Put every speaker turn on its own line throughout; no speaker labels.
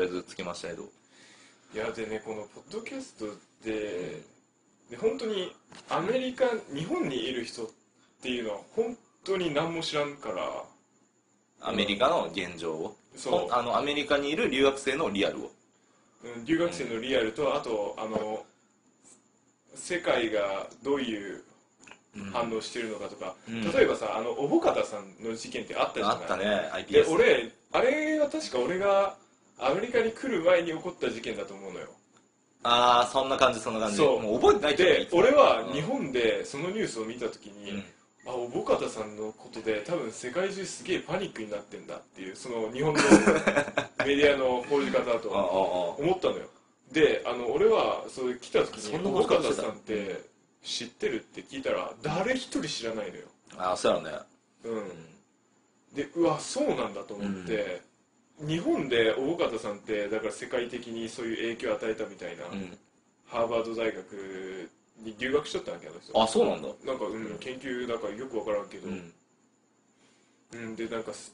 とりあえずつけましたけど。
いやでねこのポッドキャストってで本当にアメリカ日本にいる人っていうのは本当に何も知らんから。
アメリカの現状を、
そう。
あのアメリカにいる留学生のリアルを。
うん留学生のリアルとあとあの世界がどういう反応してるのかとか、
うん。
例えばさあのおぼかたさんの事件ってあったじゃない？
あったね
で
iPS
俺あれは確か俺がアメリカに来る前に起こった事件だと思うのよ。
ああそんな感じそんな感じ。
そう。
もう覚えてないけど
で俺は
うん。
日本でそのニュースを見た時に、
うん。
あおぼかたさんのことで多分世界中すげえパニックになってんだっていうその日本のメディアの報じ方だと 思ったのよ。であの俺はそれ来た時におぼかたさんって知ってるって聞いたら誰一人知らないのよ。
ああそうやろね。
うん。でうわそうなんだと思って、日本でおぼかたさんってだから世界的にそういう影響を与えたみたいな、
うん。
ハーバード大学に留学しとったんだけどあの人
あそうなんだ。
なんか、うん、研究だからよくわからんけど、
う
うん
ん
でなんかす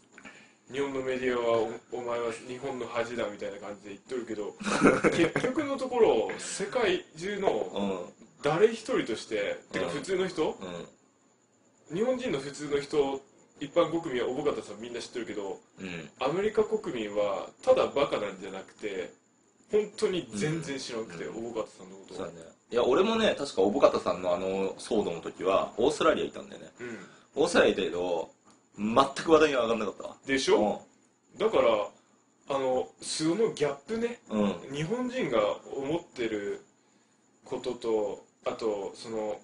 日本のメディアはおお前は日本の恥だみたいな感じで言っとるけど 結局のところ世界中の
うん。
誰一人として、てか
うん。
普通の人？
うん。
日本人の普通の人一般国民はおぼかたさんみんな知ってるけど
うん。
アメリカ国民はただバカなんじゃなくて本当に全然知らなくて、
うん。
おぼかたさんのことを。
そうだね。いや俺もね確かおぼかたさんのあの騒動の時はオーストラリアいたんだよね。
うん。
オーストラリアいたけど全く話題が上がんなかった。わ
でしょ、だからあのそのギャップね。
うんうん。
日本人が思ってることとあとその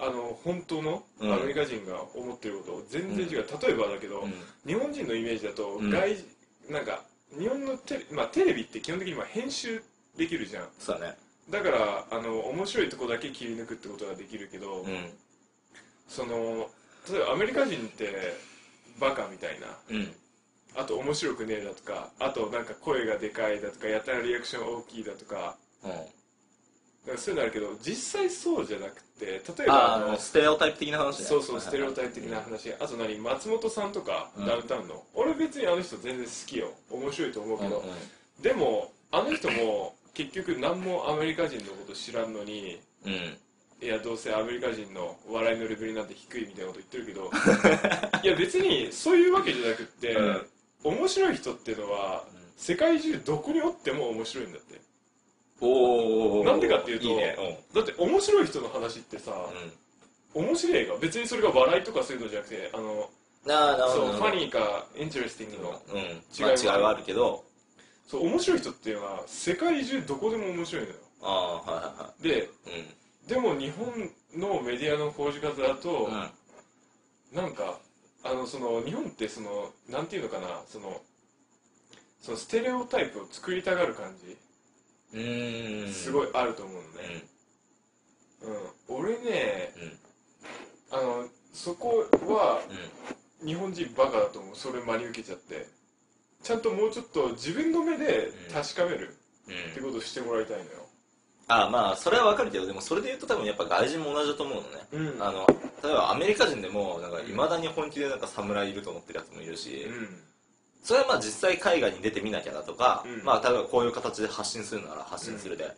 あの本当の
うん。
アメリカ人が思ってること全然違う、例えばだけど、
うん。
日本人のイメージだと
うん。
外、なんか日本のテレ,、まあ、テレビって基本的にまあ編集できるじゃん。
そうだね。
だからあの面白いとこだけ切り抜くってことができるけど、
うん。
その例えばアメリカ人ってバカみたいな。
うん。
あと面白くねえだとかあとなんか声がでかいだとかやたらリアクション大きいだとか
うん
なんかそういうのあるけど実際そうじゃなくて例え
あ
ばあの
ステレオタイプ的な話ね。
そうそうステレオ
イ
タイプ的な話。あと何？松本さんとか
うん。
ダウンタウンの。俺別にあの人全然好きよ。面白いと思うけ
うんうん
どでもあの人も結局何もアメリカ人のこと知らんのに
うん。
いやどうせアメリカ人の笑いのレベルなんて低いみたいなこと言ってるけど いや別にそういうわけじゃなくって、
うん。
面白い人っていうのは世界中どこにおっても面白いんだって
おお
なんでかっていうと
いいね。
だって面白い人の話ってさ、
うん。
面白い映画。別にそれが笑いとかそういうのじゃなくてあのそうファニーかインテレスティングの
うん。
違い
まあ違いはあるけど。
そう面白い人っていうのは世界中どこでも面白いのよ。
ああはいはいは
で
い
でも日本のメディアの報じ方だと、
うんうん。
なんかあのその日本ってそのなんていうのかなそのそのステレオタイプを作りたがる感じ、すごいあると思うのね、うん。俺ね
うん。
あのそこは
うん。
日本人バカだと思う。それ真に受けちゃって。ちゃんともうちょっと自分の目で確かめる。
うん。
ってことをしてもらいたいのよ。
あまあそれはわかるけどでもそれで言うと多分やっぱ外人も同じだと思うのね、
うん。
あの例えばアメリカ人でもなんかいまだに本気でなんか侍いると思ってるやつもいるし、
うん
それはまあ実際海外に出てみなきゃだとか、
うん。
まあ例えばこういう形で発信するなら発信するで、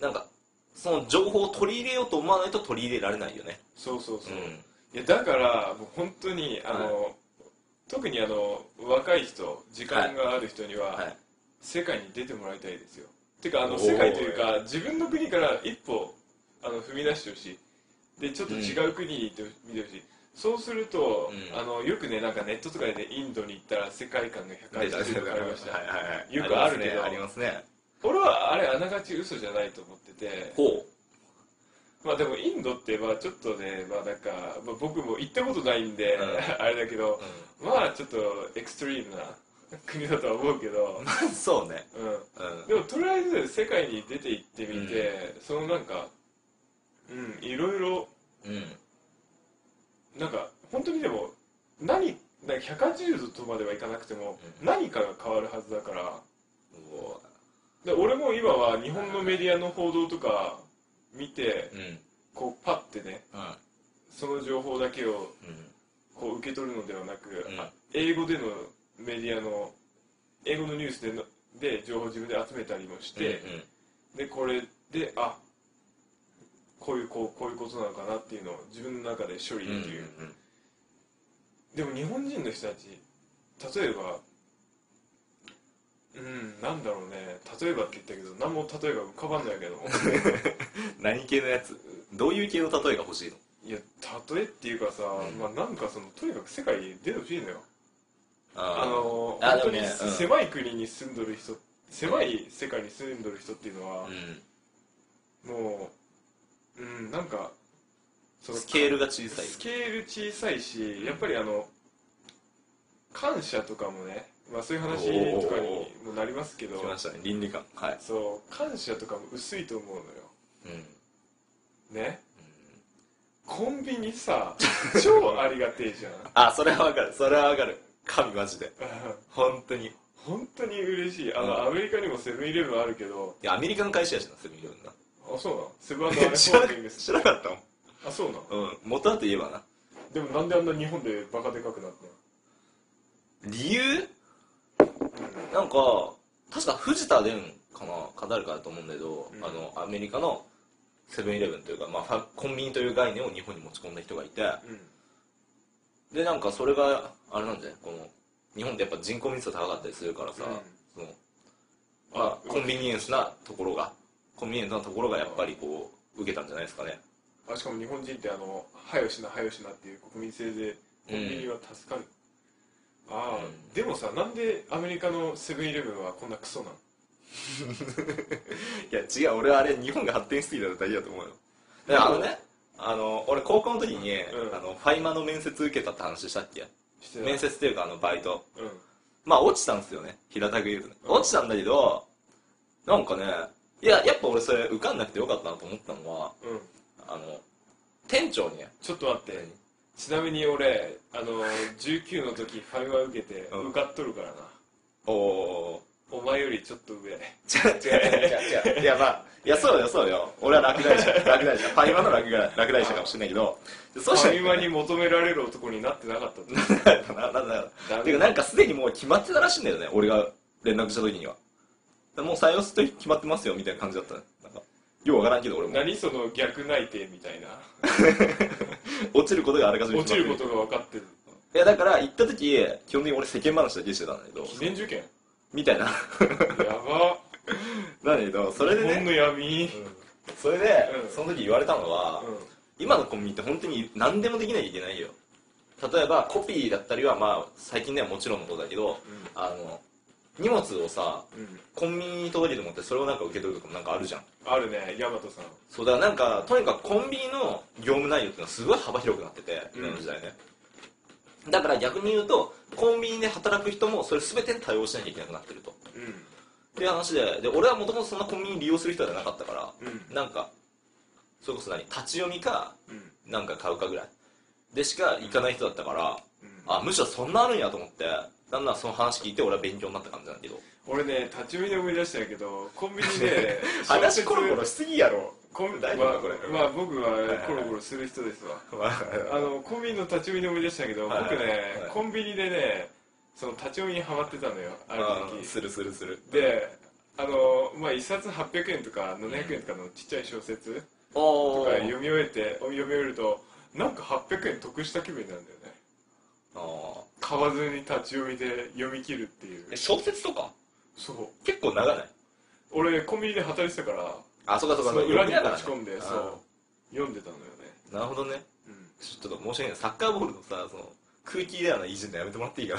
なんかその情報を取り入れようと思わないと取り入れられないよね。
そうそうそう、
うん。
いやだからもう本当にあの、
は
特にあの若い人時間がある人には、
はい。
世界に出てもらいたいですよ。てかあの世界というか自分の国から一歩あの踏み出してほしい。でちょっと違う国に行ってみてほしい、そうすると、
うん。
あのよくねなんかネットとかで、ね、インドに行ったら世界観が180度変わりました、
はいはいはい。
よくあるけど
ありますねね。
俺はあれあながち嘘じゃないと思ってて。
ほ
まあでもインドってまあちょっとねまあなんか、まあ、僕も行ったことないんで、
うん。
あれだけど
う、
まあちょっとエクストリームな国だとは思うけど、
ん、そうね。
うん、
うん。
でもとりあえず世界に出て行ってみて、そのなんかうんいろいろ
うん
なんか本当にでも何なんか180度とまではいかなくても、
うん。
何かが変わるはずだから。
お
で俺も今は日本のメディアの報道とか見てこうパッてね
うん。
その情報だけを
うん。
こう受け取るのではなく、英語でのメディアの英語のニュースでので情報を自分で集めたりもして、でこれであこういうこうこういうことなのかなっていうのを自分の中で処理
うんうん
できる、でも日本人の人たち例えばうんなんだろうね。例えばって言ったけど何も例えば浮かばんないけど
何系のやつ？どういう系の例えが欲しいの？
いや例えっていうかさ、
ん。
まあなんかそのとにかく世界に出てほしいのよ。
あ
あの
あ
本当に
ねうん。
狭い国に住んどる人狭い世界に住んどる人っていうのは
う、ん。
もううんなんかその
スケールが小さい。
スケール小さいしやっぱりあの感謝とかもね、まあ、そういう話とかにもなりますけど
来ましたね。倫理観。はい。
そう感謝とかも薄いと思うのよ。
うん。
ね？コンビニさ 超ありがてえじゃん。
あそれはわかる。それはわかる。神マジで。本当に。い
本当に嬉しい。あの、
うん。
アメリカにもセブンイレブンあるけど
やアメリカの会社やしなセブンイレブンな
あそうなの？セブンアイ ホ
知らな
ールディングス。
知らなかったもん。
あそうなの？
うん。元はといえばな。
でもなんであんな日本でバカでかくなった
理由？なんか確か藤田伝かな？か誰かだと思うんだけど、
うん。
あのアメリカのセブンイレブンというか、まあ、ファコンビニという概念を日本に持ち込んだ人がいて。でなんかそれがあれなんじゃない？この日本ってやっぱ人口密度高かったりするからさ、
うん。
そのまあ、コンビニエンスなところがコンビニエンスなところがやっぱりこう受けたんじゃないですかね。
あしかも日本人ってあの「はよしなはよしな」っていう国民性でコンビニは助かる、ああ、
うん。
でもさなんでアメリカのセブンイレブンはこんなクソなの
いや違う俺はあれ日本が発展しすぎたら大事だと思うよ。だからあのねあの俺高校の時に、
うん。
あのファイマの面接受けたって話したっけ？面接っていうかあのバイト。
うん。
まあ落ちたんですよね。平たく言うとね。
うん。
落ちたんだけどなんかねいややっぱ俺それ受かんなくてよかったなと思ったのは
うん。
あの店長に。ね
ちょっと待って。ちなみに俺あの19の時ファイマー受けて
うん。
受かっとるからな、
おお
お前よりちょっと上。
違う違う違う違ういやまあいやそうよそうよ。俺は落第者 落第者。ファイマの落第落第者かもしれないけど。そうしたら
ファイマーに求められる男になってなかったと？
ななんだよ
ダメ
てかなんかすでにもう決まってたらしいんだよね俺が連絡した時にはもう採用する時決まってますよみたいな感じだった。ねなんかようわからんけど俺も。
何その逆内定みたいな。
落ちることがあらかじめ
落ちることが分かってる。
いやだから行った時基本的に俺世間話だけしてたんだけど。
記念受験？
みたいな。
やば。
なんだけどそれで
日本の
ね
闇
それで、
うん。
その時言われたのは、
うん。
今のコンビニって本当に何でもできなきゃいけないよ。例えばコピーだったりはまあ最近ではもちろんのことだけどあの荷物をさ
うん。うん
コンビニに届けてもらってそれをなんか受け取るとかもなんかあるじゃん。
あるねヤマトさん。
そうだからなんかとにかくコンビニの業務内容っていうのはすごい幅広くなってて今の時代ね、だから逆に言うとコンビニで働く人もそれ全てに対応しなきゃいけなくなってると。
うん。
っていう話でで俺はもともとそんなコンビニ利用する人じゃなかったから
うん。
なんかそれこそ何立ち読みか
うん。
なんか買うかぐらいでしか行かない人だったから
うん。
あむしろそんなあるんやと思ってだんだんその話聞いて俺は勉強になった感じなんだけど。
俺ね立ち読みで思い出したんやけどコンビニで
話コロコロしすぎやろ。
コン
大丈夫かこれ。
まあ、まあ僕はコロコロする人ですわ。あのコンビニの立ち読みで思い出したけど
はいはいはい。
僕ね
はい。
コンビニでねその立ち読みにハマってたのよある時。
あするするする。
であのまあ1冊800円とか700円とかのちっちゃい小説とか読み終えて読み終えるとなんか800円得した気分になるんだよね買わずに立ち読みで読み切るっていう
え小説とか？
そう。
結構長ない？
俺コンビニで働いてたから
あそうかそうか。
その裏に
読みながらね
持ち込んでそう。読んでたのよね。
なるほどね。
うん。
ちょっと申し訳ない。サッカーボールのさその空気レアないじんのやめてもらっていいか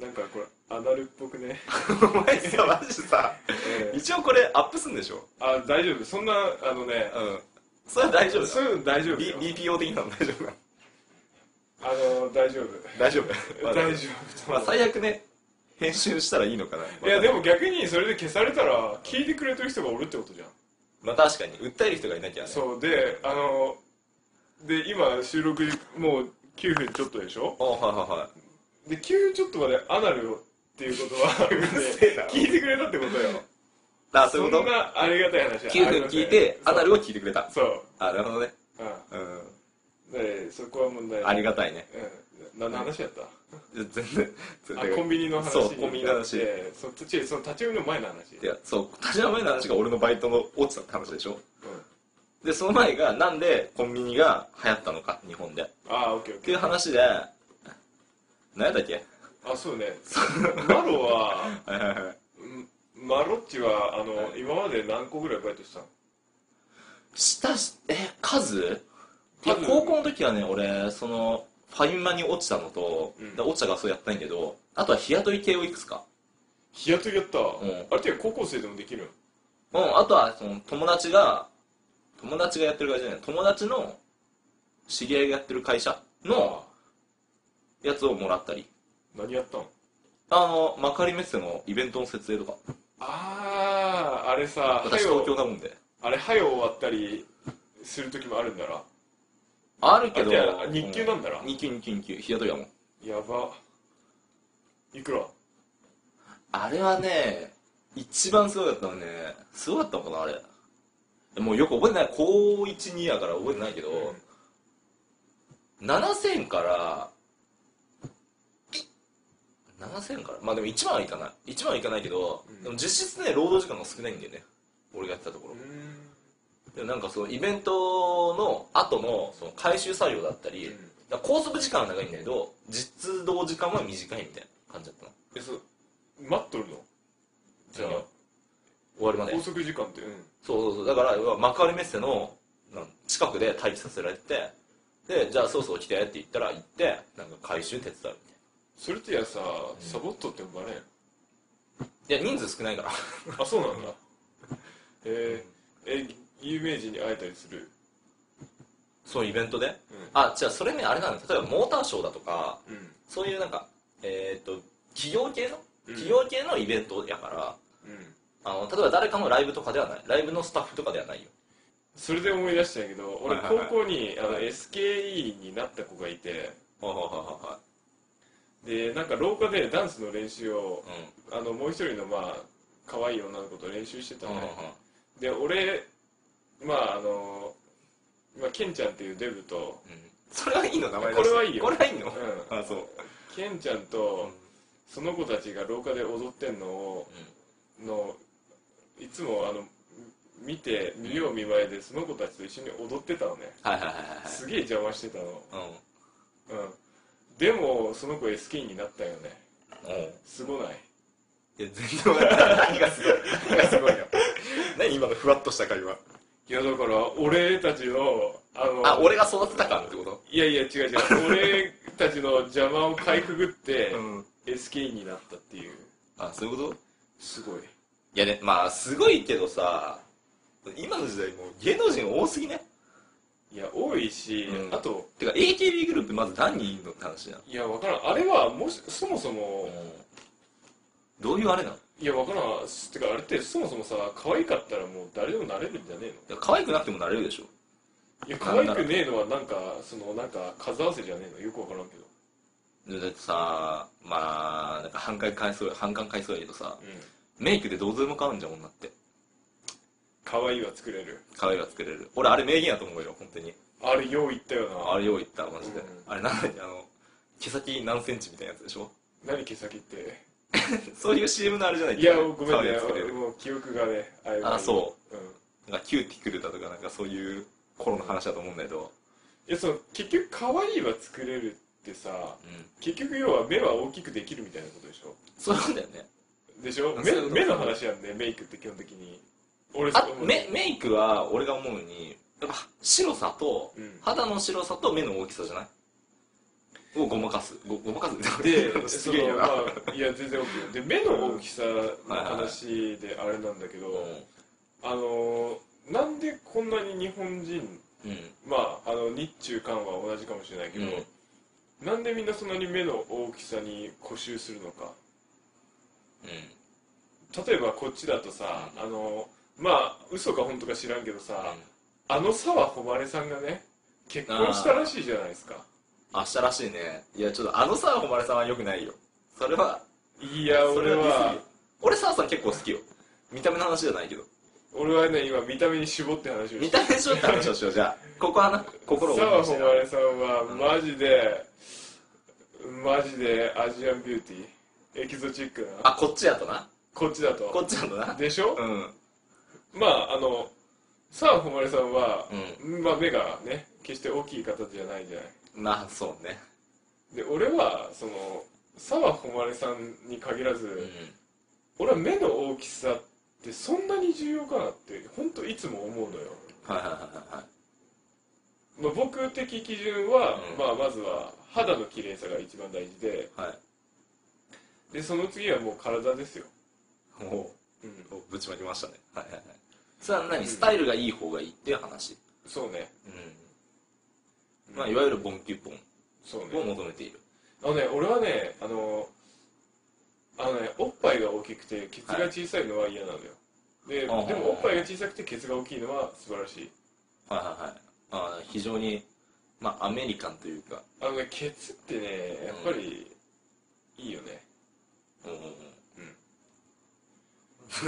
な。んかこれアナルっぽくね、
な お前さマジさ
ええ。
一応これアップすんでしょ？
あ大丈夫。そんなあのね
うん。それは大丈夫だ。
そういうの大丈夫
BPO 的なの大丈夫なの
あの大丈夫。
大丈夫？まあ
大丈夫
まあ最悪ね編集したらいいのかな。い
やでも逆にそれで消されたら聞いてくれてる人がおるってことじゃん。
まあ確かに。訴える人がいなきゃね。
そう。であので今収録もう9分ちょっとでしょ？
あはいはいはい。
で9分ちょっとまでアナルをっていうことは聞いてくれたってことよ。
あそういうこと？
んなありがたい話。は
9分聞いてアナル
を
を聞いてくれた。
そう。
あなるほどね。
うん。
うん
でそこは問題ない。
ありがたいね。
うん何の話やった？
全然
あコンビニの話
そうコンビニの話。
でそっちその立ち読みの前の話。
いやそう立ち前の話が俺のバイトの落ちたって話でしょ？
うん。
でその前がなんでコンビニが流行ったのか日本で。っ
ああオッケーオッ
ていう話で何やったっけ？
あそうね。マロは
はいはいはい。
うんマロッチはあの、
はい
今まで何個ぐらいバイトしたの
したしえ数？いや
数
高校の時はね俺そのファインマに落ちたのと、
うん。
で落ちたからそうやったんやけどあとは日雇い系をいくつか。
日雇いやった、
ん。
あれって高校生でもできるの？
うんあとはその友達が友達がやってる会社じゃない友達の知り合いがやってる会社のやつをもらったり。
何やったの
あの幕張メッセのイベントの設営とか。
あああれさ
私東京なもんで。
あれはよ終わったりする時もあるんだろ？
あるけど。
日給なんだろ
う日給日給日給。日雇いやもん。
やば。いくら？
あれはね一番すごかったのね。すごかったのかなあれ。もうよく覚えてない。高12やから覚えてないけど、7000から7000から？まあでも1万はいかない。1万はいかないけど、
うん。
でも実質ね労働時間が少ないんだよね。俺がやってたところ、でなんかそのイベントの後のその回収作業だったり、
うん。
だ拘束時間は長いんだけど実動時間は短いみたいな感じだったの。
えそう待っとるの？じゃあ
終わりまで。
拘束時間って。うん。
そうそうそう。だから幕張メッセの近くで待機させられてでじゃあそろそろ来てって言ったら行ってなんか回収手伝うみたい
それってやさサボっとってもバレん？
ないや人数少ないから。
あそうなんだ。えー、え有名人に会えたりする。
そのイベントで、
うん。
あじゃあそれねあれなんだ。例えばモーターショーだとか
うん。
そういうなんかえっ、と企業系の？
うん。
企業系のイベントやから、
うん。
あの例えば誰かのライブとかではない。ライブのスタッフとかではないよ。
それで思い出したんやけど俺
はいはいはい。
高校にあの SKE になった子がいて。
はいはいは
でなんか廊下でダンスの練習を
いはい
あのもう一人のまあ可愛い女の子と練習してた
うん
のね
うんうん。
で俺まああのまあケンちゃんっていうデブと
うん。それはいいの名前
これはいいよ。
これはいいの、
うん。
あそう。
ケンちゃんとその子たちが廊下で踊ってんのをのいつもあの見て見よう見まねでその子たちと一緒に踊ってたのね。
はいはいはいはい
すげえ邪魔してたの。
うん。
うん。でもその子 SK になったよね。
う。ん
すごない？
いや全然分かんない。何がすごい何がすごいよ。何今のふわっとした会話
いやだから俺たちのあの
あ俺が育てた感ってこと？
いやいや違う違う。俺たちの邪魔をかいくぐって、
ん。
SK になったっていう。
あそういうこと？
すごい。
いやねまあすごいけどさ今の時代もう芸能人多すぎね？
いや多いし、
うん。
あと
てか AKB グループまず何人いるのって話じゃん
いやわからん。あれはもしそもそも、
どういうあれなの？
いやわからん。てかあれってそもそもさ可愛かったらもう誰でもなれるんじゃねえ
いや可愛くなくてもなれるでしょ。
のいや可愛くねえのはなんかそのなんか数合わせじゃねえの？よくわからんけど。
だってさまあなんか反感買いそう反感買いそうやけどさ
うん。
メイクでどうぞでも買うんじゃん女って。
可愛いは作れる。
可愛いが作れる。俺あれ名言やと思うよ本当に。
あれよう言ったよな。
あれよう言ったマジで、
うん。
あれなんだっけあの毛先何センチみたいなやつでしょ？
何毛先って？
そういう CM のあれじゃない
いやごめんね。もう記憶がねあれ
あそう。
うん。
なんかキューティクルだとかなんかそういう頃の話だと思うんだけど、
いやその結局可愛いは作れるってさ
うん、
結局要は目は大きくできるみたいなことでしょ？
そういうことだよね。
でしょ？目目の話やんねメイクって基本的に。俺
あメメイクは俺が思うにやっぱ白さと
うん。
肌の白さと目の大きさじゃない？をごまかす。ごごまかす？
で、
す
そのまあ、いや全然 OK よ。で目の大きさの話であれなんだけど、あのーなんでこんなに日本人
うん。うん
まああの日中韓は同じかもしれないけど、
うん。
なんでみんなそんなに目の大きさに固執するのか。例えばこっちだとさ、あのまあ嘘か本当か知らんけどさ、あの沢誉さんがね結婚したらしいじゃないですか
あしたらしいね。いやちょっとあのさ誉さんはよくないよ。それはい
や俺は。
俺ささん結構好きよ。見た目の話じゃないけど。
俺はね今見た目に絞って話をして
見た目でしょって話をしよう。じゃあここはな心を
沢
動かして。な
誉さんはマジでマジでアジアンビューティーエキゾチックな。
あこっちやとな。
こっちだ
ことっちやとな。
でしょ、
うん。
まああの澤穂希さんは、
う
まあ、目がね決して大きい方じゃないじゃない
まあそうね。
で俺はその澤穂希さんに限らず、
うん。
俺は目の大きさってそんなに重要かなって本当いつも思うのよ、
はいはいはいはい
まあ、僕的基準は、
うん。
まあ、まずは肌の綺麗さが一番大事で
はい。
でその次はもう体ですよ、
お
う。ん、
おぶちまきましたね。はいはいはい。それは何？スタイルがいい方がいいっていう話？
そうね、
うんまあいわゆるボンキュッポンを求めている。
あのね俺はねあのあのねおっぱいが大きくてケツが小さいのは嫌なのよ、ででもおっぱいが小さくてケツが大きいのは素晴らしい。
はいはいはい。あ非常にまあアメリカンというか。
あのねケツってねやっぱりいいよね、
うんうん。う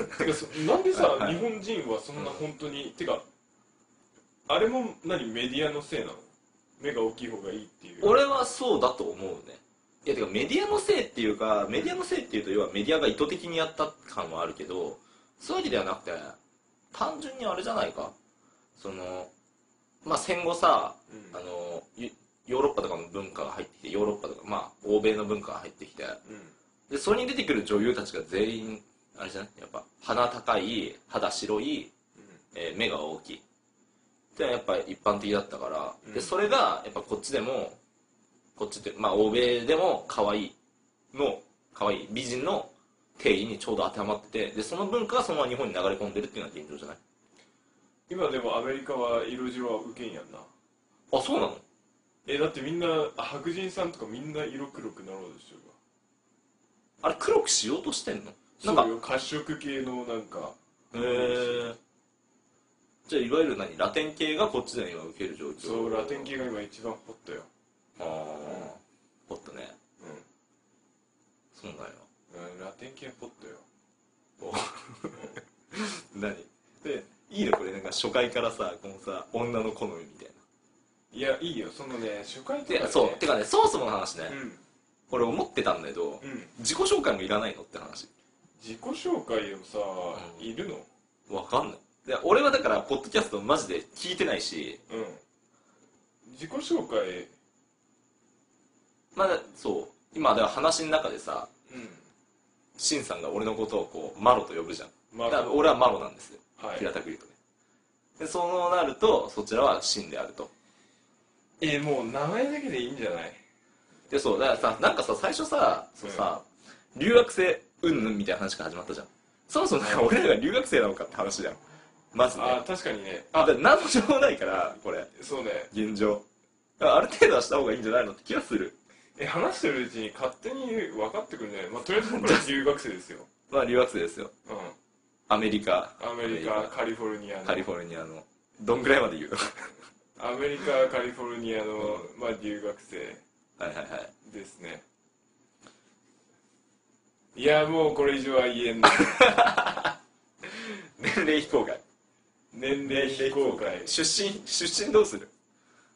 ん。
てかそなんでさ、
はいはい。
日本人はそんな本当に、てかあれも何メディアのせいなの？目が大きい方がいいっていう。
俺はそうだと思うね。いやてかメディアのせいっていうかメディアのせいっていうと要はメディアが意図的にやった感はあるけどそういうわけではなくて単純にあれじゃないか。そのまあ戦後さ
うん。
あのヨヨーロッパとかの文化が入ってきてヨーロッパとかまあ欧米の文化が入ってきて
うん。
でそれに出てくる女優たちが全員あれじゃない？やっぱ鼻高い肌白い、えー目が大きいってのはやっぱ一般的だったから、
うん。
でそれがやっぱこっちでもこっちってまあ欧米でも可愛いの可愛い美人の定義にちょうど当てはまっててでその文化がそのまま日本に流れ込んでるっていうのが現状じゃない？
今でもアメリカは色白は受けんやんな。
あそうなの？
えだってみんなあ白人さんとかみんな色黒くなろうとしてる
あれ黒くしようとしてんの？
わ
なんか
褐色系のなんか。
へえじゃあいわゆる何？ラテン系がこっちで今受ける状況？
そうラテン系が今一番ホットよ。
ああホットね。
う
そうなんよ
ん、うん、ラテン系ホットよ。
お。何？でいいのこれ。なんか初回からさこのさ女の好みみたい
いやいいよ。そのね初回とか、ね、
そう。てかねそもそもの話ね、
うん。
俺思ってたんだけど
うん。
自己紹介もいらないのって話。
自己紹介をさ、
うん。
いるの？
わかんないで俺はだからポッドキャストマジで聞いてないし
うん。自己紹介。
まだそう。今では話の中でさ
うん。
シンさんが俺のことをこうマロと呼ぶじゃん。
ま
だから俺はマロなんですよ。
はい。
平たく言うとね。でそうなるとそちらはシンであると。
えーもう名前だけでいいんじゃない？
でそうだからさなんかさ最初さそうさ、留学生うんぬんみたいな話から始まったじゃん。そもそもなんか俺らが留学生なのかって話じゃんまずね
あ確かにね。
あ。だ何の情報もないからこれ。
そうね。
現状。ある程度はした方がいいんじゃないの？って気がする。
え話してるうちに勝手に分かってくるんじゃない、まあ、とりあえず僕ら留学生ですよ、
まあ留学生ですよ。
う
アメリカ。
ん、アメリカカリフォルニアの。
カリフォルニアの。どんぐらいまで言う？の
アメリカカリフォルニアの、まあ、留学生。
はいはいはい。
ですね。いやもうこれ以上は言えんな。
年齢非公開
年齢非公開。
出身出身どうする？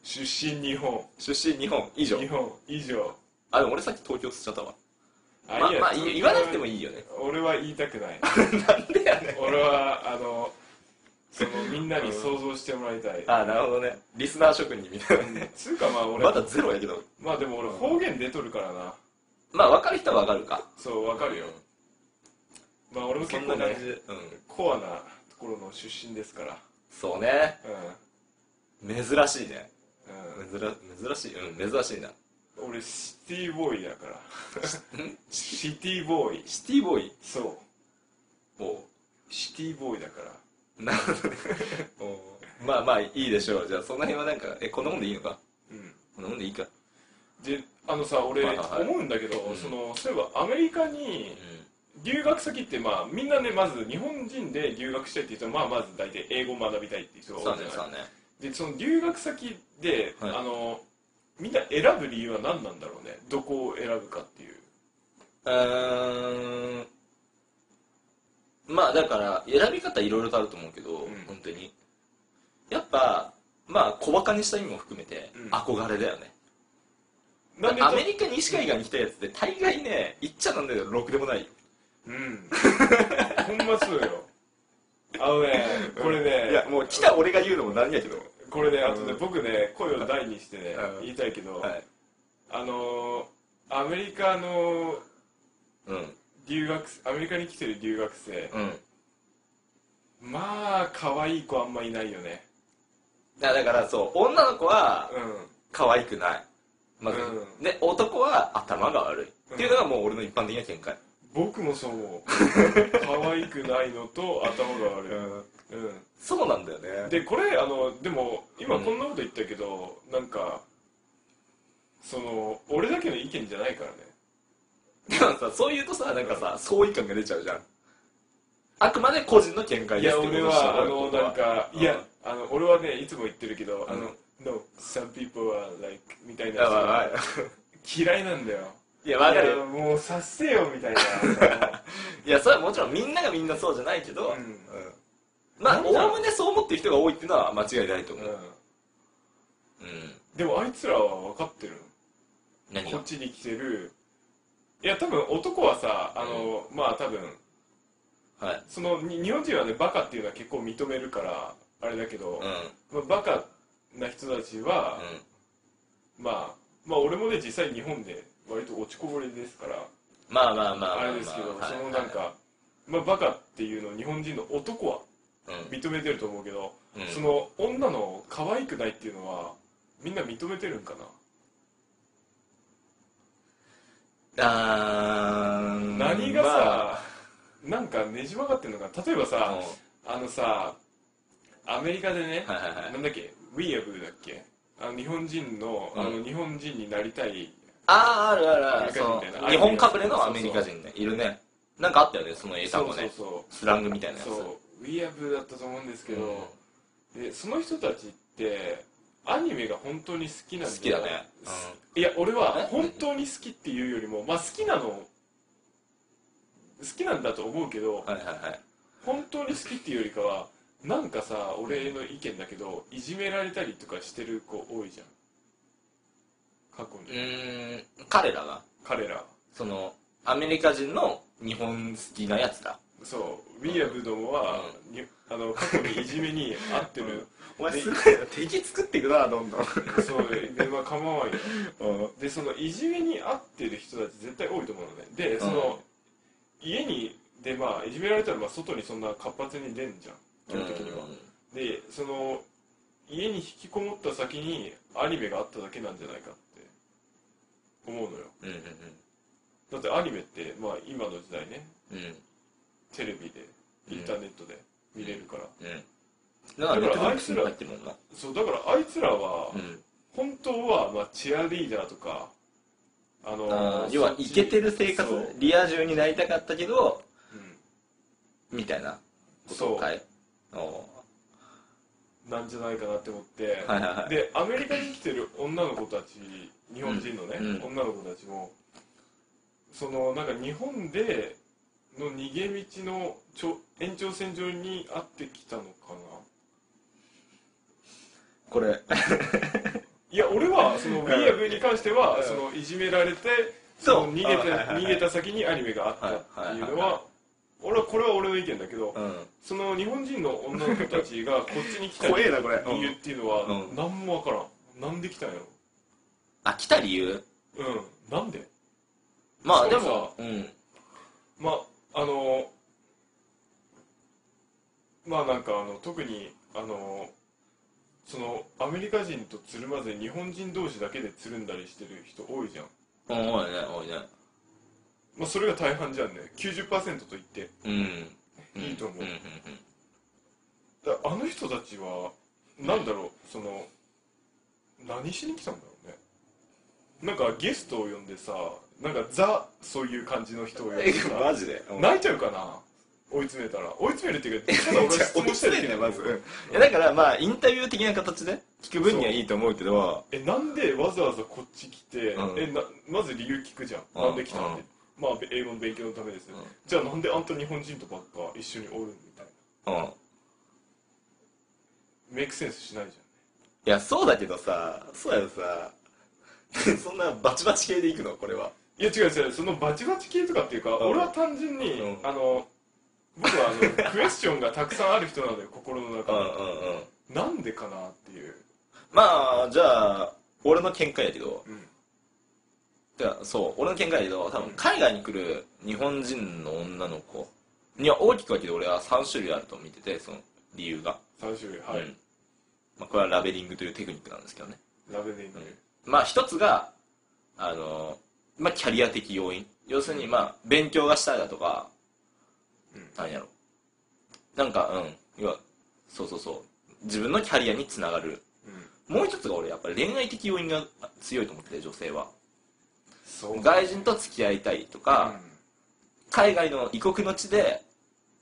出身日本。
出身日本以上？
日本以上。
あでも俺さっき東京つっちゃったわ。
あ
まあまあ言わなくてもいいよね。
俺は言いたくない。
なんでやねん。
俺はあのそのみんなに想像してもらいたい。
あなるほどね。リスナー職人みたいな。ね
つうかまあ俺
まだゼロやけど。
まあでも俺方言出とるからな。
まあ分かる人は分かるか。
そうわかるよ。まあ俺も
そんな
結構ね
感じで。うん。
コアなところの出身ですから。
そうね。
う
珍しいね。
ん、うん、
珍珍しい。うん珍しいな。
俺シティボーイだから。
ん？
シティボーイ。
シティボーイ？
そう。
おう。
シティボーイだから。
なるほどね。まあまあいいでしょう。じゃあその辺はなんかえこんなもんでいいのか？
うん。
こんなもんでいいか？
であのさ俺
はいはいはい。
思うんだけど、
うん。
そのそういえばアメリカに留学先ってまあみんなねまず日本人で留学したいっていう人はまあまず大体英語を学びたいっていう人が
そう
多いじゃないでその留学先で、
はい
あのみんな選ぶ理由は何なんだろうね？どこを選ぶかっていう。
うーん。まあだから選び方いろいろとあると思うけど、
ん。
本当に。やっぱまあ小バカにした意味も含めて、
うん。
憧れだよね。
なんで
アメリカ西海岸に来たやつって大概ね言っちゃなんだけどろくでもない。よ
うん。ほんまそうよ。あのねこれね
いやもう来た俺が言うのもなんやけど。
これねあとね
うん
僕ね声を大にしてね
うん。
言いたいけど
はい。
あのーアメリカの
うん。
留学アメリカに来てる留学生
うん。
まあ可愛い子あんまいないよね。
だだからそう女の子は
うん。
可愛くない。まず、
うん。
で男は頭が悪い、っていうのがもう俺の一般的な見解
僕もそう思う。可愛くないのと頭が悪い、うん。
そうなんだよね。
でこれあのでも今
うん
こんなこと言ったけど、なんかその俺だけの意見じゃないからね。
でもさそう言うとさなんかさ相違感が出ちゃうじゃん。あくまで個人の見解
い
ですって
や俺はあのなんかいや
うん
あの俺はねいつも言ってるけど、あ
うん。
の No some people are like みたいな嫌いなんだよ
いやわかる。
もう察せよみたいな。
いやそれはもちろんみんながみんなそうじゃないけど、
うん。
うんまあおおむねそう思ってる人が多いっていうのは間違いないと思う、
うん。
うん。
でもあいつらは分かってる
何が
こっちに来てる。いや多分男はさあの、まあ多分
はい。
そのに日本人はねバカっていうのは結構認めるからあれだけど
うん、
まあ、バカな人たちは、まあまあ俺もね実際日本で割と落ちこぼれですから。
まあまあまあまあ、ま
あ。れですけど、
はい。
そのなんか、まあ、バカっていうのを日本人の男は
うん。
認めてると思うけど、
うん。
その女の可愛くないっていうのはみんな認めてるんかな？
あー
何がさ、
ま
なんかねじ曲がってんのかな？例えば
あ
さ
うん、
あのさアメリカでね、
はいはいはい。
なんだっけ？ウィーアブだっけ？あの日本人の,、あ
うん。
の日本人になりたい
あああるあるある。その日本隠れのアメリカ人。ね。いるね。なんかあったよねその英単語ね。
そ
スラングみたいうなやつ。
そう。ウィーアブだったと思うんですけど、
うん。
でその人たちってアニメが本当に好きなん
好きだね。
いや俺は
え？
本当に好きっていうよりもまあ好きなの好きなんだと思うけど
うんはいはいはい。
本当に好きっていうよりかはなんかさ俺の意見だけどいじめられたりとかしてる子多いじゃん過去
う
に。
ーん彼らが？
彼ら。
そのアメリカ人の日本好きなやつだ
そう。ウィアブどもは、にあの過去にいじめに遭ってる、
お前すごいな敵作っていくなどんどん。
そうでまあ構わんよ。でそのいじめに遭ってる人たち絶対多いと思うのね。でその、家にでまあいじめられたらまあ外にそんな活発に出んじゃん。基本的には、でその家に引きこもった先にアニメがあっただけなんじゃないかって思うのよ。
うんうん
だってアニメってまあ今の時代ね。
うんうん
テレビでインターネットで見れるから、
うんだからネットフリックスに入ってるもんな。
そうだからあいつらは
うん。
本当はまあチアリーダーとかあの
要はイケてる生活
そう。
リア充になりたかったけど
うん。
みたいなことを変えお
なんじゃないかなって思って、
ーはいはいはい。
でアメリカに来てる女の子たち日本人のね、
うん。うん
女の子たちもそのなんか日本での逃げ道のちょ延長線上にあってきたのかな？
これ。
いや俺はそのウィーアブに関しては
うん
そのいじめられて
そう。
その逃げた
あはいはいはい。
逃げた先にアニメがあったっていうの
はいはいはい
は俺はこれは俺の意見だけど
うん。
その日本人の女の子たちがこっちに来た
怖えなこれ
理由っていうのは
うん。
何もわからん。なんで来たんやろ？
あ来た理由？
うん。なんで？
まあで
も
もうん。
まああのまあなんかあの特にあのそのアメリカ人とつるまずに日本人同士だけでつるんだりしてる人多いじゃん、
うん多いね多いね。
まあ、それが大半じゃんね。90%と言って。
うん。
いいと思う。
うんうん
だあの人たちはなんだろうその何しに来たんだろなんかゲストを呼んでさなんかザそういう感じの人を呼んで
え
さ
マジで？
泣いちゃうかな？追い詰めたら。追い詰めるっていうか ただ俺は質問したいだ
まず。うん。いやだからまあインタビュー的な形で？聞く分にはいいと思うけど。
えなんでわざわざこっち来て、
うん。
えなまず理由聞くじゃん、
うん。
なんで来たんで、
うん。
まあ英語の勉強のためです、
うん。
じゃあなんであんた日本人とばっか一緒におるみたいな。
うん。
メイクセンスしないじ
いやそうだけどさそうやろさ そんなバチバチ系でいくの？これは。い
や違う違う。そのバチバチ系とかっていうか、
ん。
俺は単純に、
うん。
あの僕はあのクエスチョンがたくさんある人なのよ 心の中
うんうん
に、
うん。
なんでかなっていう、
まあじゃあ俺の見解やけど。
うん、
てかそう俺の見解やけど多分海外に来る日本人の女の子には大きく分けて俺は3種類あると見ててその理由が、
3種類はい、
うん。まあ、これはラベリングというテクニックなんですけどね。
ラベリング、
まあ一つがあのまあキャリア的要因。要するにまあ勉強がしたいだとか、
うん。
なんやろ。なんかうん。要はそうそうそう。自分のキャリアにつながる。
うん。
もう一つが俺やっぱり恋愛的要因が強いと思ってて女性は。
そう
外人と付き合いたいとか、
うん
海外の異国の地で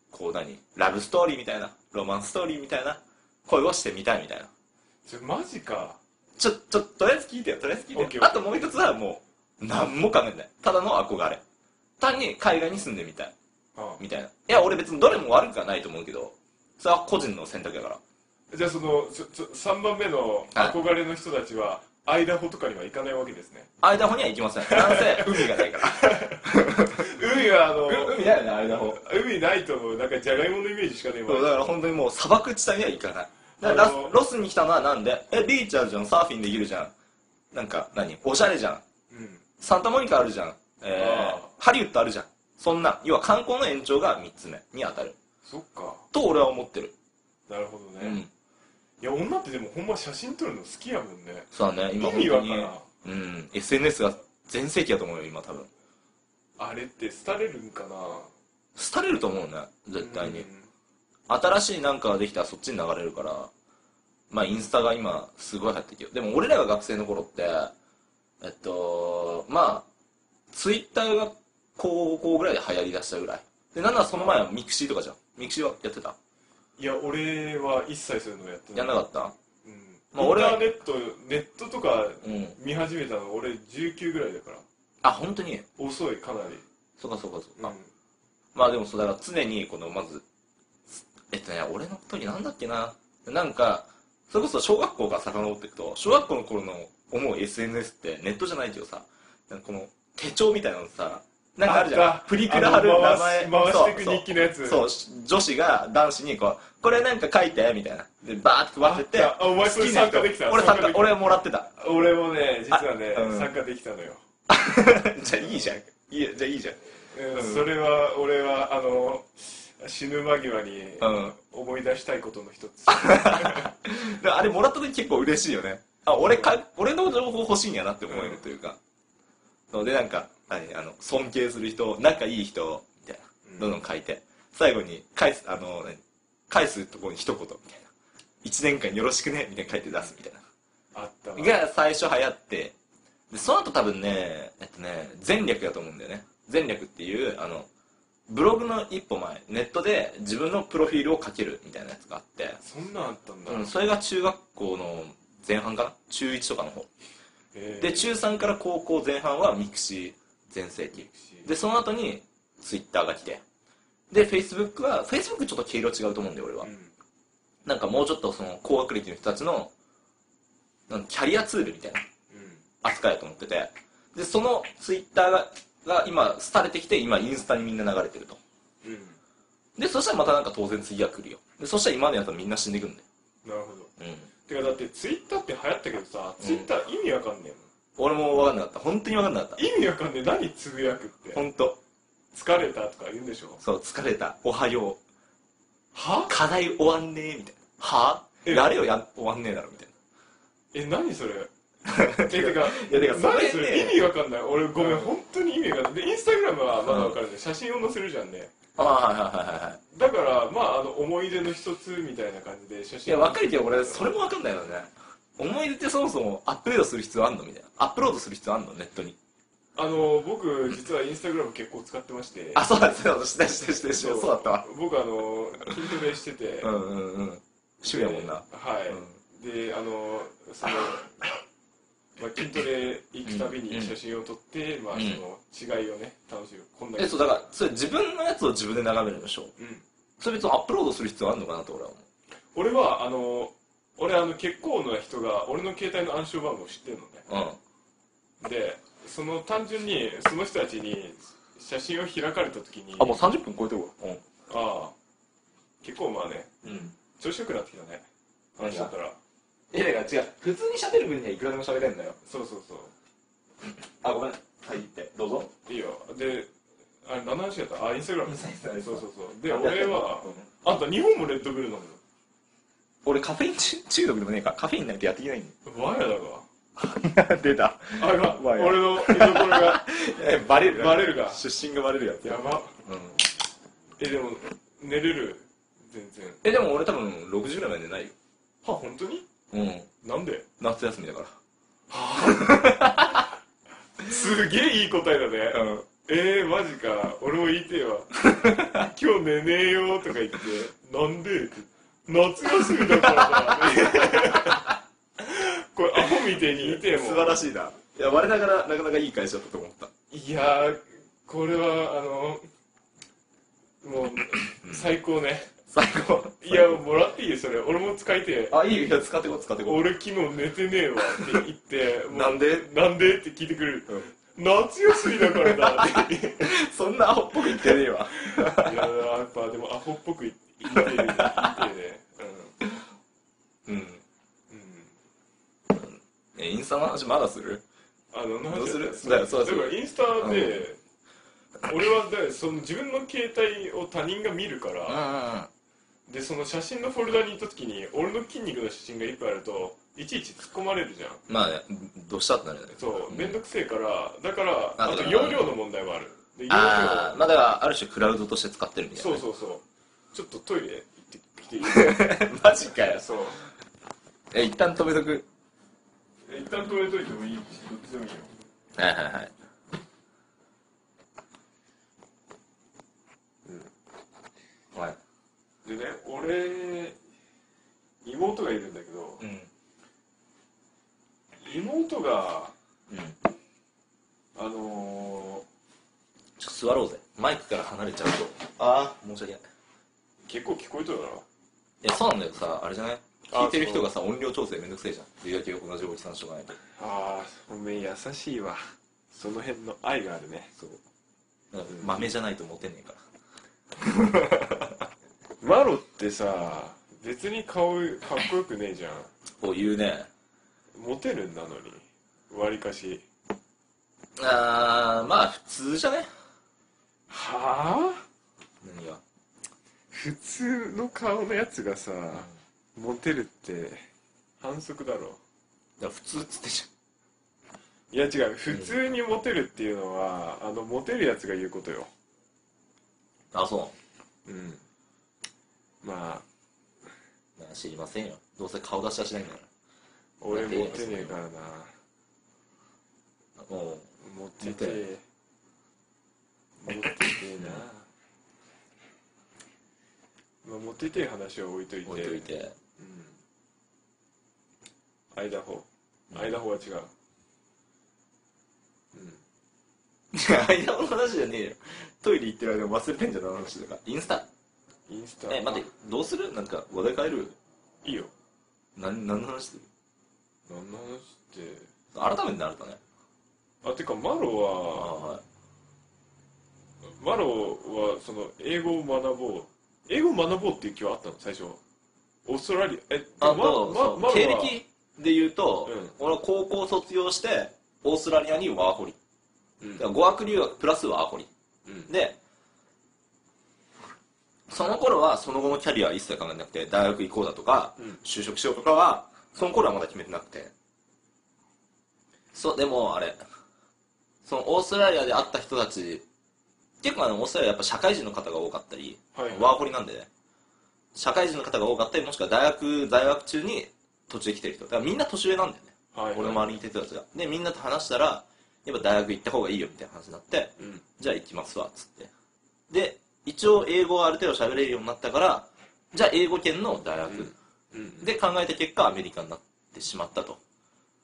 こう何ラブストーリーみたいなロマンストーリーみたいな恋をしてみたいみたいな。
マジか
ちょちょとりあえず聞いてよとりあえず聞いてよ。あともう一つはもう何も考えない。ただの憧れ。単に海外に住んでみたい。
あ
みたいな。いや俺別にどれも悪くはないと思うけど。それは個人の選択やから。
じゃあそのちょちょ3番目の憧れの人たちはアイダホとかには行かないわけですね。
アイダホには行きません。なんせ 海がないから。
海はあの
海だよねアイダホ。
海ないとなんかじゃがいものイメージしかねえ
そうだから本当にもう砂漠地帯には行かないロスに来たのはなんで？えビーチあるじゃん。サーフィンできるじゃん。なんか何？おしゃれじゃん。
うん。
サンタモニカあるじゃん。え
あ
ー、ハリウッドあるじゃん。そんな。要は観光の延長が3つ目に当たる。
そっか。
と俺は思ってる。
なるほどね、
うん。
いや女ってでもほんま写真撮るの好きやもんね。
そうだね。今本当に。うん。SNS が全盛期だと思うよ今多分。
あれって廃れるんかな。
廃れると思うね。絶対に、
うん
新しいなんかができたらそっちに流れるからまあインスタが今すごい流行ってるけどでも俺らが学生の頃ってえっとまあツイッターが高校ぐらいで流行りだしたぐらい。でなんならその前はミクシーとかじゃん。ミクシーはやってた？
いや俺は一切そういうのやってない。
やんなかった？
うん。
まあ俺は
インターネットネットとか
うん。
見始めたの俺19ぐらいだから。
あ本当に？
遅いかなり。
そうかそうかそうか、
うん。
まあでもそうだから常にこのまずえっとね俺の時なんだっけな？なんかそれこそ小学校から遡っていくと小学校の頃の思う SNS ってネットじゃないけどさこの手帳みたいなのさなんかあるじゃん。プリクラ貼る名前。
回していく
そう
日記のやつ。
そう。そう女子が男子にこうこれなんか書いてみたいな。でバーって配ってって
あお前それ参加できた
俺参
参
加俺はもらってた。
俺もね実はね、
あうん。
参加できたのよ、
じゃあいいじゃん。いいじゃあいいじゃん
うん。
うん
それは俺はあの死ぬ間際に
うん。
思い出したいことの一つ、
であれもらった時結構嬉しいよね。あ俺か俺の情報欲しいんやなって思えるというか、のでなんか何あの尊敬する人仲いい人みたいな。どんどん書いて。最後に返すあの何返すところに一言みたいな。1年間よろしくねみたいな書いて出すみたい
あった
が最初流行って。でその後多分ねえっとね前略だと思うんだよね。前略っていうあのブログの一歩前ネットで自分のプロフィールを書けるみたいなやつがあって
そんなんあったんだ、
うん、それが中学校の前半かな？中1とかの方。
へー
で中3から高校前半はミクシー全盛期。でその後にツイッターが来て。でフェイスブックはフェイスブックちょっと毛色違うと思うんだよ俺は、
うん。
なんかもうちょっとその高学歴の人たちのキャリアツールみたいな扱いだと思ってて。でそのツイッターがが今廃れてきて今インスタにみんな流れてると。
うん、うん、
でそしたらまたなんか当然次が来るよ。でそしたら今のやつはみんな死んでいくんだよ。
なるほど。
うん。
てかだってツイッターって流行ったけどさ、ツイッター意味わかんねえ
俺も分かんなかった。本当に分かんなかっ
もん意味わかんねえ何つぶやくって。
た本当。
疲れたとか言うんでしょ？
そう疲れた。おはよう。
は？
課題終わんねえみたいな。は？
え？
やれよや終わんねえだろみたい
え何それ？えてか
いやてかそれね
意味わかんない。俺ごめん、
うん。
本当に意味わかんないでインスタグラムはまだわかるね、写真を載せるじゃんね
なああはいはいはいはい
だからまああの思い出の一つみたいな感じで写真。
いや分かるけど俺それも分かんないよね。思い出ってそもそもアップデートする必要あんのみたいな。アップロードする必要あんのネットに。
あの僕実はインスタグラム結構使ってまして。
あそうだそうだしてしてしてしてそう。だったわ。
僕あの筋トレしてて、
うんうんうん。趣味やもんな。
はい、であのその、まあ、筋トレ行くたびに写真を撮って、まあ
うん。
その違いをね楽しむこんな
えそうだからそれ自分のやつを自分で眺めるでしょ
うん。
それ別にアップロードする必要あんのかなと俺は思う。
俺はあの俺あの結構な人が俺の携帯の暗証番号知ってるのね。でその単純にその人たちに写真を開かれた時に。
あもう30分超えてるわ。
ああ。結構まあね
うん。うん
調子よくなってきたね。話しちゃったら
いやだから違う。普通に喋る分にはいくらでも喋れるんだよ。
そうそうそう。
あごめん。はいって。どうぞ。
いいよ。であれ何の話だった？あインスタグラム。
インスタインスタ
そうそうそう。で俺は
うん。
あんた日本もレッドブル飲む
俺カフェイン中中毒でもねえか。らカフェインなんてやっていけないん
の我らだが
だ 出た。
あれが
わや
俺の居所が。
えバレ
バレるが
出身がバレるやつ。
やば。
うん。
えでも寝れる？全然。
えでも俺多分6時ぐらいまで寝ないよ。
は本当に？
うん。
なんで？
夏休みだか
すげえいい答えだね。
らうん。
えー、マジか。俺も言いてえわ。今日寝ねえよとか言ってなんで？って夏休みだからだ これアホみてえに言いてえもん。
素晴らしいな。いや我ながらなかなかいい返しだったと思った。
いやーこれはあのもう最高ね
最高
いやもらっていいよそれ。俺も使いてえ。
あいいよ使ってこう使ってこう。
俺昨日寝てねえわって言って
なんで？
なんでって聞いてくれる。
うん。
夏休みだからだって
そんなアホっぽく言ってねえわ。
いやーやっぱでもアホっぽく言ってる言ってるね。
うん。
うん、うん、
えインスタの話まだする？
あの
どうする？だから。そうそう
だからインスタで、俺はだその自分の携帯を他人が見るから、でその写真のフォルダに行った時に俺の筋肉の写真がいっぱいあるといちいち突っ込まれるじゃん。
まあねどうしたってなるよね。
そう面
ん。
倒くせえからだから
あ
あと容量の問題もある。で容量
ああまあだからある種クラウドとして使ってるみたいな
そうそうそう。ちょっとトイレ行ってきていい？
マジかよ。
そう。
え一旦止めとく？
え一旦止めといてもいいしどっちでもいいよ。
はいはいはい。うん。はい
でね俺妹がいるんだけど
うん。
妹が
うん。
あの
ちょっと座ろうぜ。マイクから離れちゃうと。ああ。申し訳ない。
ー、結構聞こえとるだろ？
いやそうなんだけどさあれじゃない？
あ
聞いてる人がさ音量調整めんどくせえじゃん。っていうだけ同じ大きさにしとかないと。
ああごめん優しいわ。その辺の愛があるね。
そう。豆じゃないとモテねえから
マロってさ別に顔かっこよくねえじゃん。
こう言うね。
モテるんだのに。わりかし。
あーまあ普通じゃね？
はあ？
何が？
普通の顔のやつがさモテるって反則だろ。
だから普通っつってじ
いや違う。普通にモテるっていうのはあのモテるやつが言うことよ。
ゃん。あそう。
うんまあ。
まあ知りませんよ。どうせ顔出しはしないんだか
俺モテねえからな。
らも
モテて。えモテてえな。まあモテてえ話は置いというて。
置いといて。
うん。アイダホ
うん。
アイダホは違う。
間の話じゃねえよ。トイレ行ってる間忘れてんじゃんあの話とか。インスタ。
うんインスタ。
え待ってどうする？なんか話題変える？
いいよ。
何何の話する？
何の話って？
改めてなるとね。
あてかマロ
あ
は
はい。
マロはその英語を学ぼう。英語を学ぼうっていう気はあったの？最初オーストラリア？え
あ
ま
と、
まマロは？
経歴で言うと、
うん。
俺は高校卒業してオーストラリアにワーホリ。
うん。
だから語学留学プラスワーホリ。
うん。
でその頃はその後のキャリアは一切考えなくて大学行こうだとか、
うん。
就職しようとかはその頃はまだ決めてなくて。そうでもあれ。そのオーストラリアで会った人たち結構あのオーストラリアやっぱ社会人の方が多かったり、
はいはい。
ワーホリなんでね。社会人の方が多かったりもしくは大学在学中に途中で来てる人。だからみんな年上なんだよね、
はいはい。
俺の周りにいた人たちが。でみんなと話したらやっぱ大学行った方がいいよみたいな話になって
うん。
じゃあ行きますわっつって。で一応英語はある程度喋れるようになったからじゃあ英語圏の大学、
うん。
で考えた結果アメリカになってしまったと。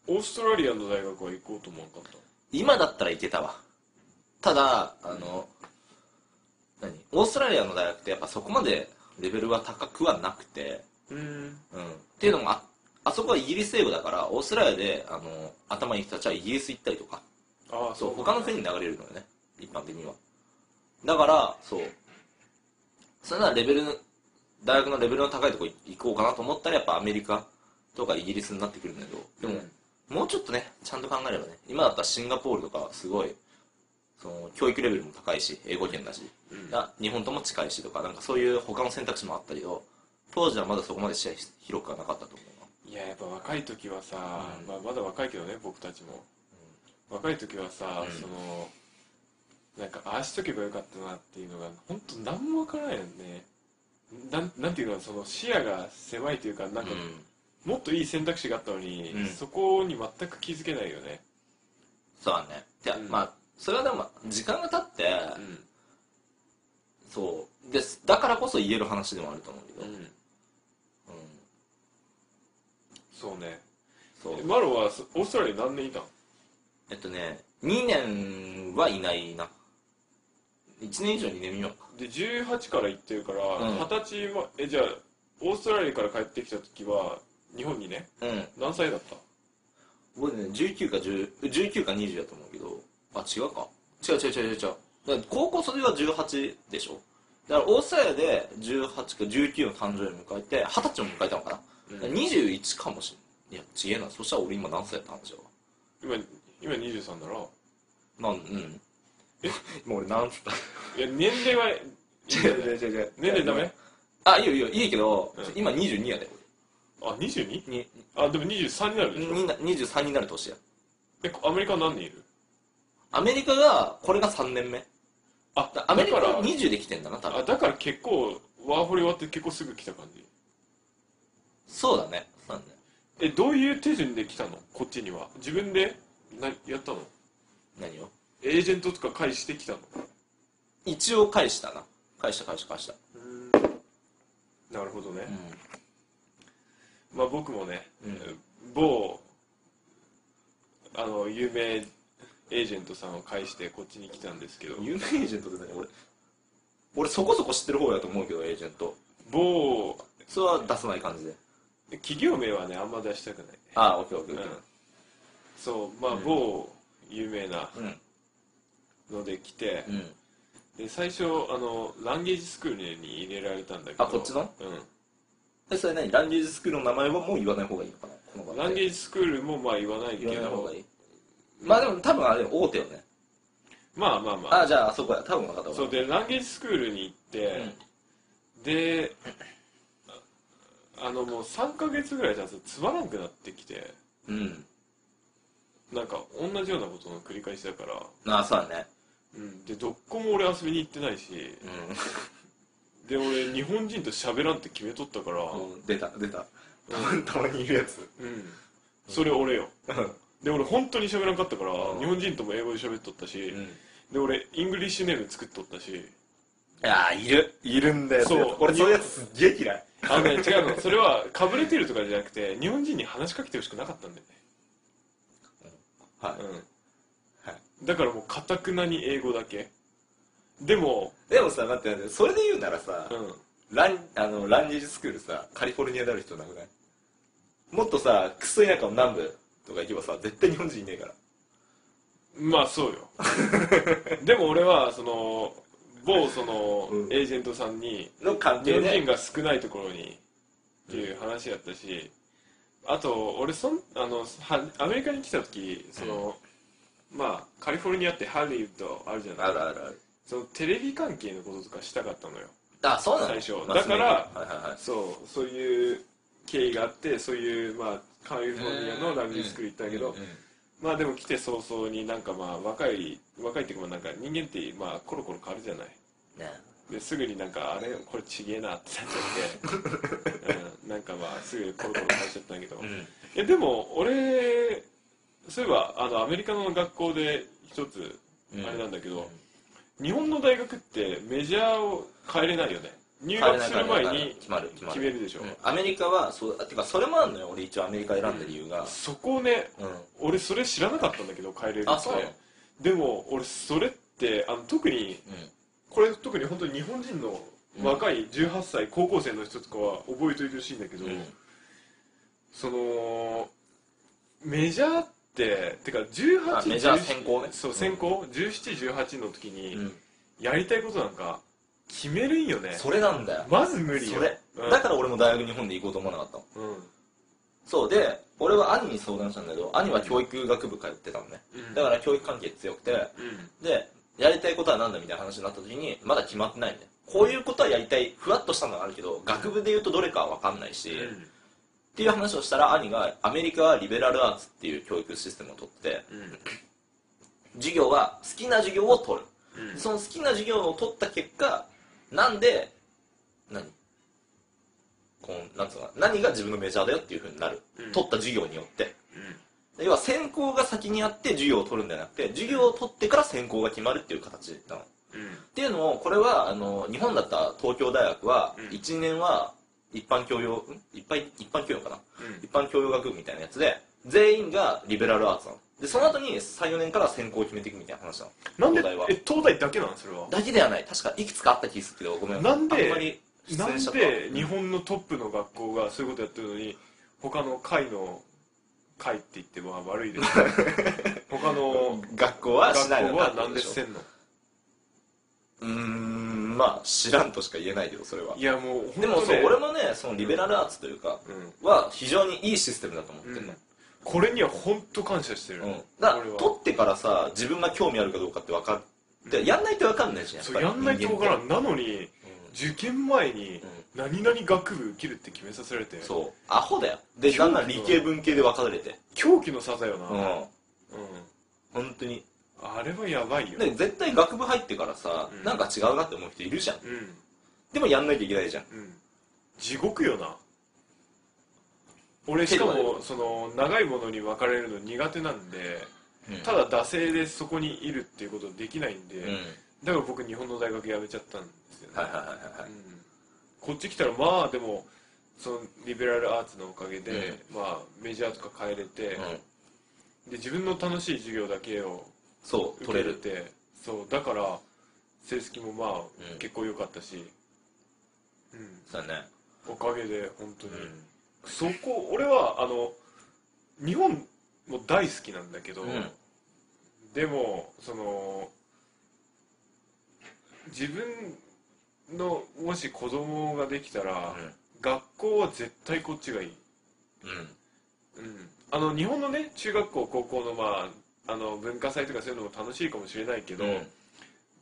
オーストラリアの大学は行こうと思わなかっ
今だったらいけたわ。ただあの何？オーストラリアの大学ってやっぱそこまでレベルは高くはなくて。
たうん。
うん。っていうのもああそこはイギリス英語だからオーストラリアであの頭いい人たちはイギリス行ったりとか。
ああ
そう他の国に流れるのよね。一般的には。だからそうそれならレベル大学のレベルの高いとこ行こうかなと思ったらやっぱアメリカとかイギリスになってくるんだけどでも、もうちょっとねちゃんと考えればね今だったらシンガポールとかすごいその教育レベルも高いし英語圏だし、
うん。
な日本とも近いしとかなんかそういう他の選択肢もあったけど当時はまだそこまで視野広くはなかったと思うな。い
ややっぱ若い時はさ、
うん。
まあ、まだ若いけどね僕たちも、若い時はさ、
うん。
そのなんかああしとけばよかったなっていうのが本当何もわからないよね。なんなんていうのその視野が狭いというかなんか、
うん。
もっといい選択肢があったのに、
うん。
そこに全く気づけないよね。
そうだね。で、
うん。
まあそれはでも時間が経って、
うん。
そう。ですだからこそ言える話でもあると思うけど、うん。
うん。そうね。
そう。
えマロはそオーストラリアに何年いたの？
えっとね2年はいないな1年以上2年未満か
で18から行ってるから
うん。
二十、歳はえじゃあオーストラリアから帰ってきた時は日本にね
うん。
何歳だった？
僕ね19か10 19か20だと思うけどあ違うか。違う違う違う違う違う。だから高校卒業は18でしょ？だからオーストラリアで18か19の誕生日を迎えて20歳を迎えたのかな、
うん。
だから21かもしれんいや違えな。そしたら俺今何歳やったんでしょ
今今23だろ？
なんうん
え
もう俺何つった？
いや年齢は
違う違う違う違う。
年齢ダメ？
あいいよいいよ。いいけど、
うん。
今22やで。
あ 22?
に
あでも23になるでしょ？
にな23になる年や。
えアメリカは何人いる？
アメリカがこれが3年目。
あ
だアメリカが
だから
20で来てんだな多分。
あだから結構ワーホリ終わって結構すぐ来た感じ？
そうだね。そうだね。
えどういう手順で来たの？こっちには。自分でなやったの？
何を？
エージェントとか返してきたの？
一応返したな。返した返した返した。
なるほどね、
う
まあ僕もね、
うん。
某あの有名エージェントさんを介してこっちに来たんですけど。
ん有名エージェントって何？俺俺そこそこ知ってる方やと思うけどエージェント。
某
それは出さない感じで。
企業名はねあんま出したくない。
ああオッケーオッケーオッケ
そうまあ、
うん。
某有名な
ーうん
ので来て、
うん。
で最初あのランゲージスクールに入れられたんだけど
あこっちの？
う
えそれ何？ランゲージスクールの名前はもう言わない方がいいのかな？この場
ん、
合。
ランゲージスクールもまあ言わないけ
言わない方
ど
がいい。まあでも多分あれ大手よね。
まあまあまあ。
あじゃああそこや多分分かった
そうでランゲージスクールに行って、でああのもう3ヶ月ぐらいじゃつまらんくなってきて
うん、うん、
なんか同じようなことの繰り返しだから、
ああそうだね
うん、でどっこも俺遊びに行ってないし
う
で俺日本人と喋らんって決めとったから、
う出た出た。たまたまにいるやつ。
うん、それ俺よ。で俺本当に喋らんかったから、
うん。
日本人とも英語で喋っとったし、
うん。
で俺 English name 作っとったし。
いやーいる。いるんだよ
そう。
俺そういうやつすっげえ嫌い。
あのね違うの。それはかぶれてるとかじゃなくて日本人に話しかけてほしくなかったんだよね。
はい、
うん。
はい
だからもうかたくなに英語だけ。でも
でもさ待って待ってそれで言うならさ、
うん。
ランあの language school さカリフォルニアである人なくない？もっとさクソ田舎の南部とか行けばさ絶対日本人いねえから。
まあそうよ。でも俺はその某その
うん。
エージェントさんに
の関
日本人が少ないところにっていう話やったし、あと俺そんあのはアメリカに来た時その、まあカリフォルニアってハリウッドあるじゃない。
あるあるある。
そのテレビ関係のこととかしたかったのよ。
あそうなの？
最初。だから
アはいはいはい。
そうそういう経緯があってそういうまあカリフォルニアのランゲージスクール行ったけど、
うんうん
まあでも来て早々になんかまあ若い若いっていうかまあなんか人間ってまあコロコロ変わるじゃない。
ね。
ですぐになんかあれこれちげえなってなっちゃって、うん、なんかまあすぐコロコロ変えちゃったんだけど、
うん。
えでも俺そういえばあのアメリカの学校で一つ
うん。
あれなんだけど、日本の大学ってメジャーを変えれないよね。入学する前に
決
めるでしょ、
うん。アメリカはそうあてかそれもあるのよ俺一応アメリカ選んだ理由が。
そこをね
うん。
俺それ知らなかったんだけど変えれるって。でも俺それってあの特に
うん。
これ特に本当に日本人の若い18歳高校生の人とかは覚えておいてほしいんだけど、
うん。
そのメジャーっっててか18
あメジャー先行ね。
そう先行、1718の時
う
に
ん。
やりたいことなんか決めるんよね。
それなんだよ。
まず無理よ。
それ。
うん。
だから俺も大学日本で行こうと思わなかったの。
うん。
そう。で俺は兄に相談したんだけど兄は教育学部通ってたのね
うん。
だから教育関係強くて。
うん。
でやりたいことは何だみたいな話になった時にまだ決まってないんだよ。こういうことはやりたいふわっとしたのがあるけど学部で言うとどれかは分かんないし、っていう話をしたら兄がアメリカはリベラルアーツっていう教育システムを取って
うん
授業は好きな授業を取る。
うん。
その好きな授業を取った結果なんで何？こうなんつうの何が自分のメジャーだよっていうふうになる、
うん。
取った授業によって。
うん。
要は専攻が先にあって授業を取るんじゃなくて授業を取ってから専攻が決まるっていう形なの。
うん。
っていうのをこれはあの日本だったら東京大学は
うん。
1年は一般教養ん？一般一般教養かな？
うん。
一般教養学部みたいなやつで全員がリベラルアーツなの。でその後に34年から専攻を決めていくみたいな話なの。
なんで？
東大は。
え東大だけなん？それは。
だけではない。確かいくつかあった気がするけどごめん
なんで？
あんまり出
なんで日本のトップの学校がそういうことやってるのに他の会の会って言ってまあ悪いです。他の
学校はし
学
ないの
校はなん
でし
んの？
うーんまあ知らんとしか言えないけどそれは。い
やもう
でもそう
ね
俺もねそのリベラルアーツというか
うん。
は非常にいいシステムだと思ってるの、
これには本当感謝してる、
うん、だから取ってからさ自分が興味あるかどうかって分かってやんないと分かんないじゃん
そうやんないと分から
ん、
んなのに受験前に何々学部受けるって決めさせられて。
うん、そう。アホだよ。でだんだん理系文系で分かれて。
狂気の差だよな。
うん。
うん。
本当に
あれはやばいよ。
で絶対学部入ってからさ、
うん。
なんか違うなって思う人いるじゃん。
うん。
でもやんなきゃいけないじゃん。
うん。地獄よな。俺しか
けど
もその長いものに分かれるの苦手なんでただ惰性でそこにいるっていうことできないんで、
うん。
だから僕日本の大学辞めちゃったんですよね、
はいはいはいはい
こっち来たらまあでもそのリベラルアーツのおかげで、まあメジャーとか変えれて、
うん。
で自分の楽しい授業だけを
そう
受
取れる。
けれてそうだから成績もまあ、
うん。
結構良かったし、うん、
そうだね。
おかげで本当に、
うん。
そこ俺はあの日本も大好きなんだけど、
うん。
でもその自分のもし子供ができたら、学校は絶対こっちがいい、
うん。
うん、あの日本のね中学校高校のまああの文化祭とかそういうのも楽しいかもしれないけど、
うん。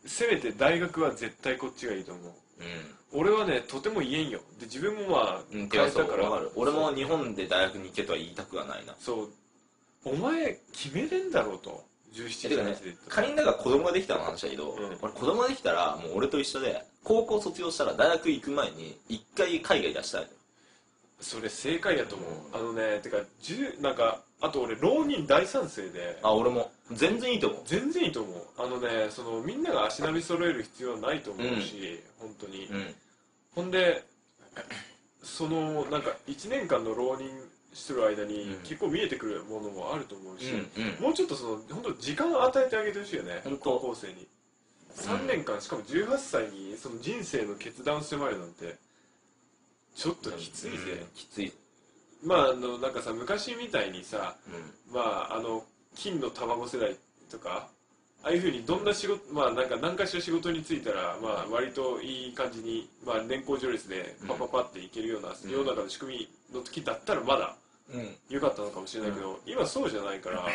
せめて大学は絶対こっちがいいと思う。俺はねとても言えんよ。で自分もまあ
うん、うん、
変えたから。
俺も日本で大学に行けとは言いたくはないな。
そうお前決めれんだろうと。17
えてかね
歳で
仮にだから子供ができたの話だけど、
うん。
俺子供ができたらもう俺と一緒で高校卒業したら大学行く前に一回海外出したい
それ正解やと思う、あのねてか10なんかあと俺浪人大賛成で。
あ俺も。全然いいと思う。
全然いいと思う。あのねそのみんなが足並み揃える必要はないと思うし、本当に、
うん。
ほんで そのなんか1年間の浪人してる間に
うん。
結構見えてくるものもあると思うし、
うんうん。
もうちょっとその本当時間を与えてあげてほしいよね高校生に。3年間しかも18歳にその人生の決断を迫るなんてちょっときついぜ、
うんきつい
まああのなんかさ昔みたいにさ
う
まああの金の卵世代とかああいうふうにどんな仕事まあなんか何かしら仕事に就いたらまあ割といい感じにまあ年功序列でパパパっていけるような
うん。
世の中の仕組みの時だったらまだ
んうん。
良かったのかもしれないけど、今そうじゃないから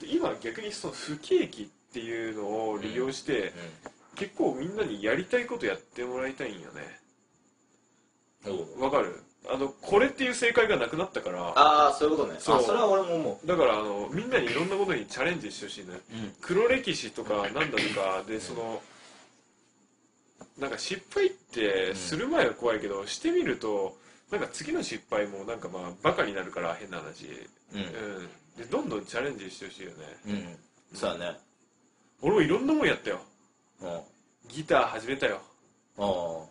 で今逆にその不景気っていうのを利用して、結構みんなにやりたいことやってもらいたいんよね。
う。ん
わかる？あのこれっていう正解がなくなったから
ああそういうことね。
そう。
あそれは俺も思
だからあのみんなにいろんなことにチャレンジしてほしいね
う、うん。
黒歴史とかなんだとかでそのなんか失敗ってする前は怖いけど、してみるとなんか次の失敗もなんかまあバカになるから変な話、
う
うん。ん、でどんどんチャレンジしてほしいよね。
うん。そうだね。
俺もいろんなもんやったよ。
うん。
ギター始めたよ。
あ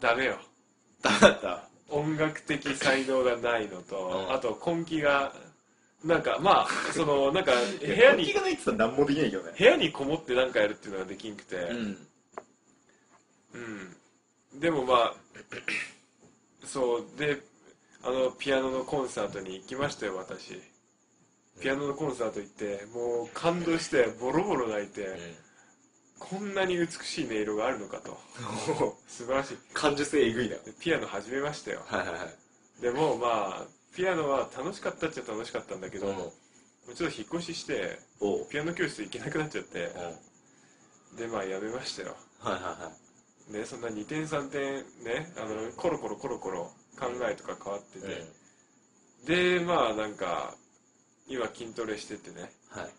ダメよ。
あだった
音楽的才能がないのと、
うん。
あと根気がなんかまあ そのなんか部屋に
気がないって言ったら何もできないけどね。
部屋にこもって何かやるっていうのができんくて、
うん。
うん、でもまあそうであのピアノのコンサートに行きましたよ私。ピアノのコンサート行ってもう感動してボロボロ泣いて、
うん
こんなに美しい音色があるのかと。素晴らしい。
感受性えぐいな。
でピアノ始めましたよ。
はいはいはい。
でもまあピアノは楽しかったっちゃ楽しかったんだけど、
うん。
もうちょっと引っ越ししてピアノ教室行けなくなっちゃって
うん。はい
でまあやめましたよ。
はいはい
でそんな2点3点ねあのコロコロコロコロ考えとか変わってて、でまあなんか今筋トレしててね、
はい。
うん、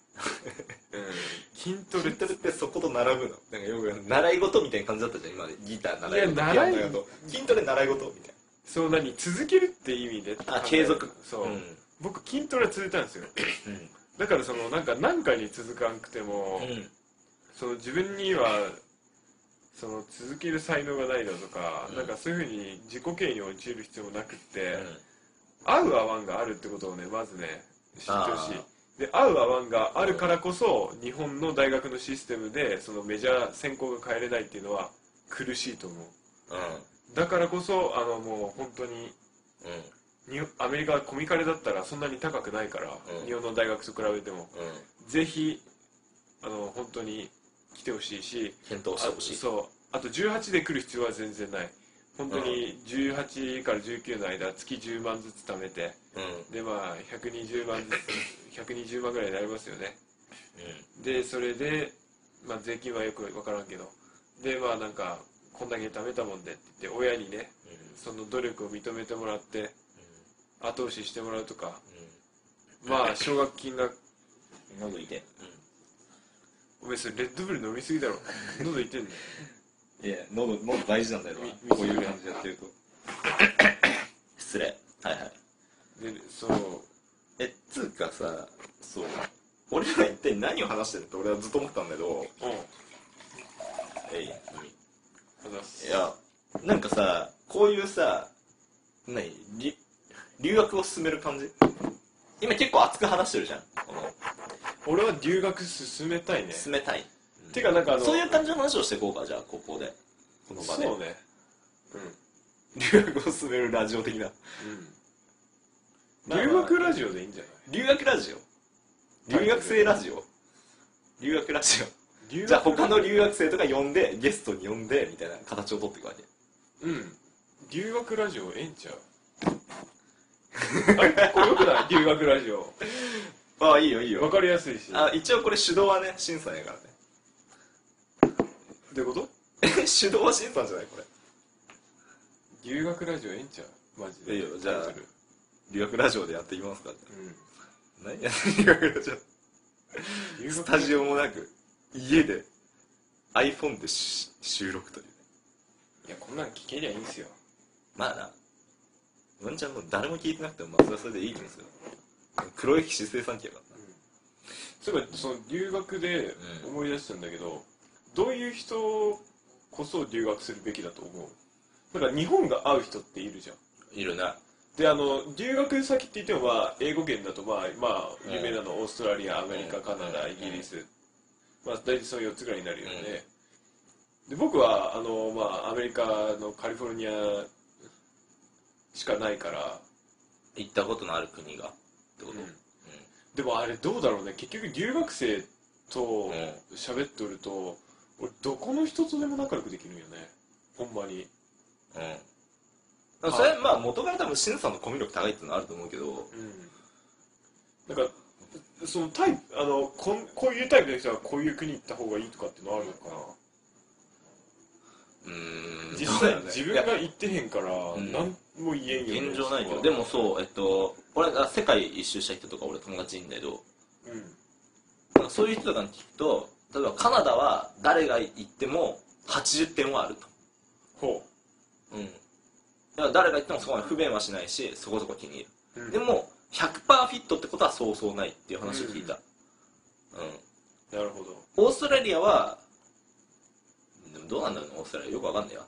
筋トレ
筋トレってそこと並ぶの？なんかよく習い事みたいな感じだったじゃん今ギター習い事
いや
ピアノ
習い
やと。筋トレ習い事みたい
そう何？続けるって意味で
あ継続。
そう、
なうん。
僕筋トレは続いたんですよ。
うん。
だからそのなんか何回に続かんくても、
うん。
その自分にはその続ける才能がないだとか、
うん。
なんかそういうふうに自己嫌悪に陥る必要もなくって、
うん。
合う合わんがあるってことをねまずね知ってほし
あ
いで合う合わんがあるからこそ日本の大学のシステムでそのメジャー専攻が変えれないっていうのは苦しいと思う。
うん。
だからこそあのもう本当に
うん。
にアメリカはコミカレだったらそんなに高くないから、
うん。
日本の大学と比べても。
うん。
ぜひあの本当に来てほしいし
検討してほしい。
あそう。あと18で来る必要は全然ない本当に18から19の間月10万ずつ貯めて
うん。
でまあ120万ずつ 120万ぐらいになりますよね。
う
でそれで、まあ、税金はよく分からんけどでまあなんかこんだけ貯めたもんでって言って親にね
んうん。
その努力を認めてもらって後押ししてもらうとか
うん。
まあ奨学金が
うん喉痛い。
お前それレッドブル飲みすぎだろ。喉痛いんだよ
いや喉喉大事なんだよ
み
なこういう感じでやってると。失礼。はいはい。
でそう。
えつうかさそう。俺ら一体何を話してるって俺はずっと思ったんだけど。
うん。
えい
あざっす。
いやなんかさこういうさ何り留学を進める感じ？今結構熱く話してるじゃん。この。
俺は留学進めたいね。
進めたい
てかなんかあの
そういう感じの話をしていこうかじゃあここで。この場で。
そうね。
留学を進めるラジオ的な。
うん、うん、留学ラジオでいいんじゃない？
留学ラジオ？留学生ラジオ？留学ラジオ。
留学
じゃあ他の留学生とか呼んでゲストに呼んでみたいな形を取っていくわけ。
うん。留学ラジオええんちゃう？あれ？これよくない？留学ラジオ。
ああいいよいい
わかりやすいし。
あ一応これ手動はね審査やからね
どういうこと？
え 手動は審査じゃないこれ。
留学ラジオええんちゃう？マジで。
いいよじゃあ
タイトル。
留学ラジオでやっていきますか
うん。
何や留学ラジオ。スタジオもなく家で iPhone でし収録という。ね
いやこんなん聞けりゃいいんすよ。
まあな。ワンちゃんも誰も聞いてなくてもまあそれはそれでいいんですよ黒い姿勢産機やからな。
そういえばその留学で思い出したんだけど、どういう人こそ留学するべきだと思う？だから日本が合う人っているじゃん。
いるな。
であの留学先って言ってもまあ英語圏だとまあまあ
うん
有名なのオーストラリアアメリカ
うん。
カナダ
うん。
イギリス。まあ大体その4つぐらいになるよね。で僕はあのまあアメリカのカリフォルニアしかないから。
行ったことのある国がってこと、
うん。でもあれどうだろうね。結局留学生と
うん。
喋っとると俺どこの人とでも仲良くできるんよね。ほんまに。
うん。うんそれまあ元から多分シンさんのコミュ力高いっていうのはあると思うけど。
うん。なんかそのタイプあのこんこういうタイプの人はこういう国行った方がいいとかってのあるのかな。
うーん。
実際
ね。
自分が行ってへんから
ん。
何も言えんよね。
現状ないけど。でもそうえっと俺が世界一周した人とか俺友達いんだけど。
うん。
なんかそういう人とかに聞くと例えばカナダは誰が行っても80点はあると。
ほ
う。ん。だから誰が行ってもそこまで不便はしないしそこそこ気に入る。
う、うん。
でも100%フィットってことはそうそうないっていう話を聞いた。うん、
なるほど。
オーストラリアはでもどうなんだろうねオーストラリアよくわかんないわ。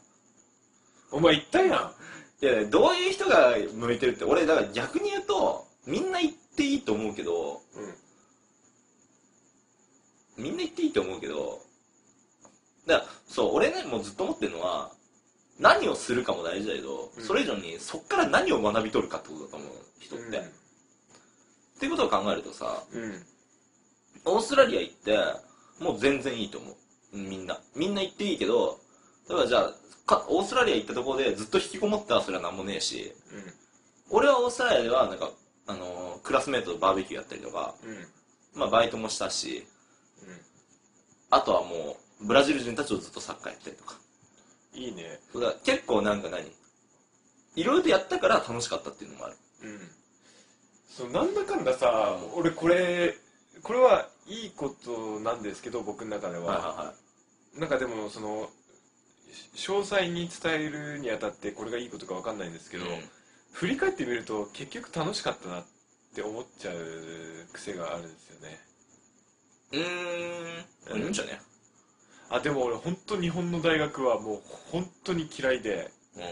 お前行ったやん。
いやどういう人が向いてるって俺だから逆に言うとみんな行っていいと思うけどみんな行っていいと思うけどだからそう俺ねもうずっと思ってるのは何をするかも大事だけど、
うん。
それ以上にそっから何を学び取るかってことだと思う人って、っていうことを考えるとさ
うん。
オーストラリア行ってもう全然いいと思う。みんな。みんな行っていいけど例えばじゃあかオーストラリア行ったところでずっと引きこもったらそれは何もねえし俺はオーストラリアではなんか、あのークラスメートとバーベキューやったりとか、
うんうん。
まあ、バイトもしたしあとはもうブラジル人たちとずっとサッカーやったりとか。
いいね。
だから結構なんか何？いろいろとやったから楽しかったっていうのもある。
うん。そうなんだかんださ俺これこれはいいことなんですけど僕の中では、
は
なんかでもその詳細に伝えるにあたってこれがいいことかわかんないんですけど、
うん。
振り返ってみると結局楽しかったなって思っちゃう癖があるんですよね
うーん。いいんじゃね。
あでも俺本当日本の大学はもう本当に嫌いで。
うん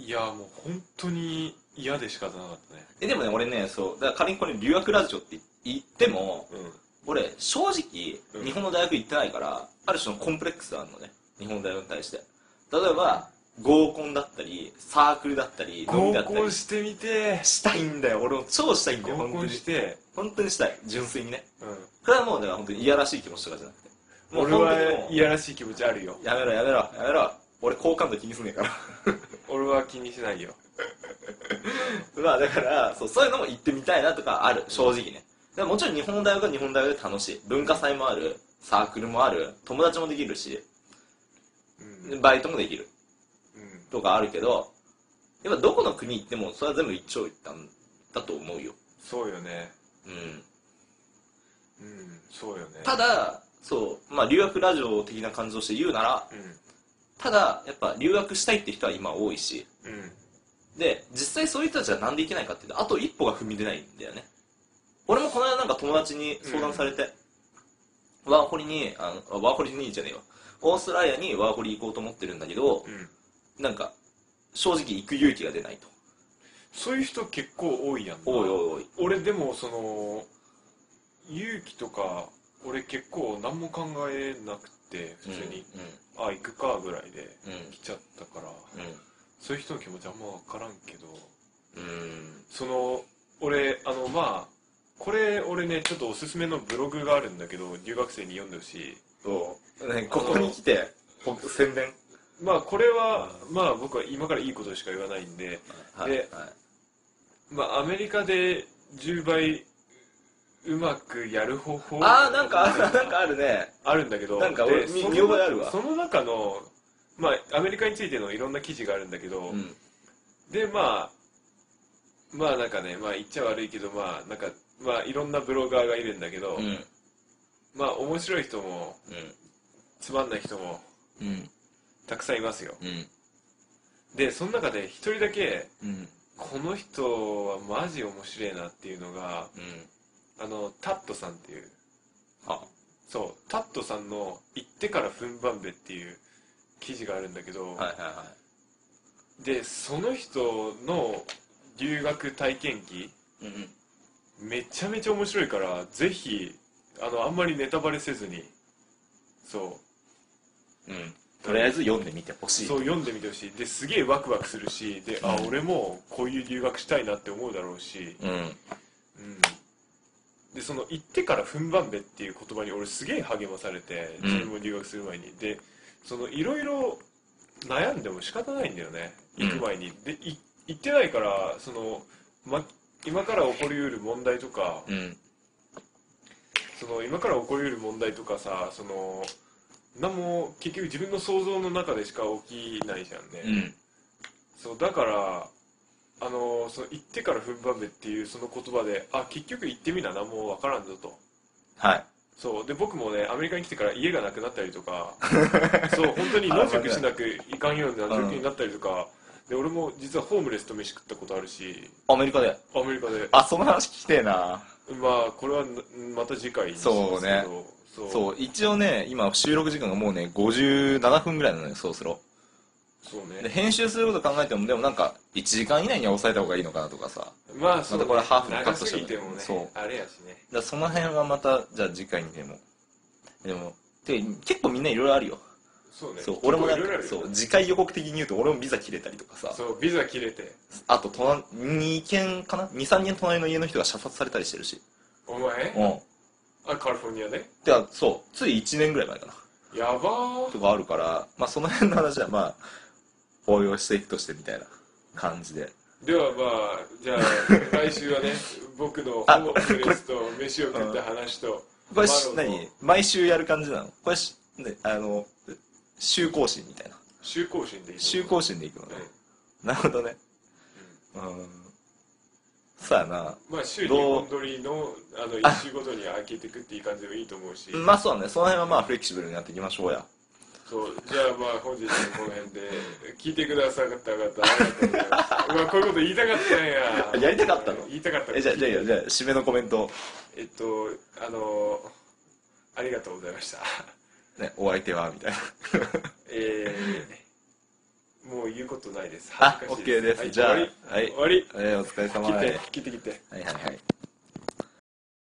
いやもう本当に嫌で仕方なかったね。
えでもね俺ねそうだから仮にこれ留学ラジオって言っても
うん。
俺正直
うん。
日本の大学行ってないからある種のコンプレックスがあるのね。日本の大学に対して。例えば合コンだったりサークルだったり飲み
合
だったり。
コンしてみて。
したいんだよ。俺も超したいんだよ
合コンして、
本当にしたい。純粋にね。
うん、
これはもうだから本当にいやらしい気持ちとかじゃなくて。もう
俺はいやらしい気持ちあるよ。
やめろやめろやめろ。俺好感度気にすんねえから。
俺は気にしないよ。
まあだからそうそういうのも行ってみたいなとかある。正直ね。でももちろん日本の大学は日本の大学で楽しい。文化祭もある。サークルもある。友達もできるし。
うん、うん、
バイトもできるとかあるけどやっぱどこの国行ってもそれは全部一長一短だと思うよ。
そうよね。
うん。
うんそうよね。
ただそうまあ留学ラジオ的な感じとして言うなら
う
ただやっぱ留学したいって人は今多いし。
んうん。
で実際そういう人たちはなんでいけないかっていうとあと一歩が踏み出ないんだよね。俺もこの間なんか友達に相談されて、ワーホリにあのワーホリにじゃねえよ。オーストラリアにワーホリ行こうと思ってるんだけど
うん
なんか正直行く勇気が出ないと。
そういう人結構多いやんな。
おいおいおい。
俺でもその勇気とか俺結構何も考えなくて普通に、あ行くかぐらいで
うん。うん
来ちゃったから。
うん。
そういう人の気持ちあんま分からんけど。
うん。
その俺あのまあこれ俺ねちょっとおすすめのブログがあるんだけど留学生に読んでほしい。
そう、ね、ここに来て。ほ宣伝
まあこれはまあ僕は今からいいことしか言わないんで
はい
で
はい。
まあアメリカで10倍うまくやる方法
ああなんかなんかあるね。
あるんだけど
なんか俺見覚えあるわ。
その中のまあアメリカについてのいろんな記事があるんだけど、
うん。
でまあまあなんかねまあ言っちゃ悪いけどまあなんかまあいろんなブロガーがいるんだけど、
うん。
まあ面白い人もつまんない人も
うんうん
たくさんいますよ。
うん。
でその中で一人だけ
うん。
この人はマジ面白いなっていうのが
うん。
あのタットさんっていう。
あ。
そう。タットさんの「行ってから踏ん張んべ」っていう記事があるんだけど、
はいはいは
でその人の留学体験記
いうん。
めちゃめちゃ面白いからぜひあのあんまりネタバレせずにそ
うんとりあえず読んでみてほしい。
うそう読んでみてほしい。ですげえワクワクするしであ俺もこういう留学したいなって思うだろうし、
うん。
うん、でその行ってから踏ん張んべっていう言葉に俺すげえ励まされて
うん。
自分も留学する前に、でそのいろいろ悩んでも仕方ないんだよね。行く前に、でい行ってないからその、ま、今から起こりうる問題とか
うん。
その今から起こりうる問題とかさその何も結局自分の想像の中でしか起きないじゃんね、
うん。
そうだからあのその行ってから踏ん張めっていうその言葉であ結局行ってみな何もわからんぞと。
はい。
そう。で僕もねアメリカに来てから家がなくなったりとか そう本当に野宿しなくいかんような状況になったりとか、で俺も実はホームレスと飯食ったことあるし。
アメリカで？
アメリカで。
あその話聞きてえな。
まあこれはなまた次回にしますけど。そう
そう。一応ね今収録時間がもうね57分ぐらいなのよそろそろ。
そうね。
で編集すること考えてもでもなんか1時間以内には抑えた方がいいのかなとかさ。
まあそう、ね、
またこれハーフにカット
長すぎてもね
そう。
あれやしね。
らその辺はまたじゃあ次回にでも。でもて結構みんないろいろあるよ。
そうね。
そう俺もなんかそう次回予告的に言うと俺もビザ切れたりとかさ。
そうビザ切れて。
あと隣2軒かな？23軒隣の家の人が射殺されたりしてるし。
お前？
うん
あカリフォルニアで
ではそう。つい1年ぐらい前かな。
やばー。
とかあるからまあその辺の話はまあ応用していくとしてみたいな感じで。
ではまあじゃあ 来週はね僕のホ
あ
ームレスと飯を食った話と
これ何？毎週やる感じなの？これし、ね、あの週更新みたいな。
週更新でいい
週更新でいくのね。
うん
なるほどね。うんそうやな。
まあ週2
どう？
本撮りのあの1週ごとに開けていくっていう感じでもいいと思うし。
まあそうだね。その辺はまあフレキシブルにやっていきましょうや。
そう。じゃあまあ本日はこの辺で聞いてくださった方ありがとうございます。まあこういうこと言いたかったんや。
やりたかったの？
言いたかった。
えじゃあじゃあじゃあ締めのコメント。
えっとあのありがとうございました。
ねお相手はみたいな。
えー、もう言うことないです。
あ
恥ずかしい
OK です。
はい
じゃあはい。
終わり。
えーお疲れ様。
切っ
はい。
て切って切って。
はいはい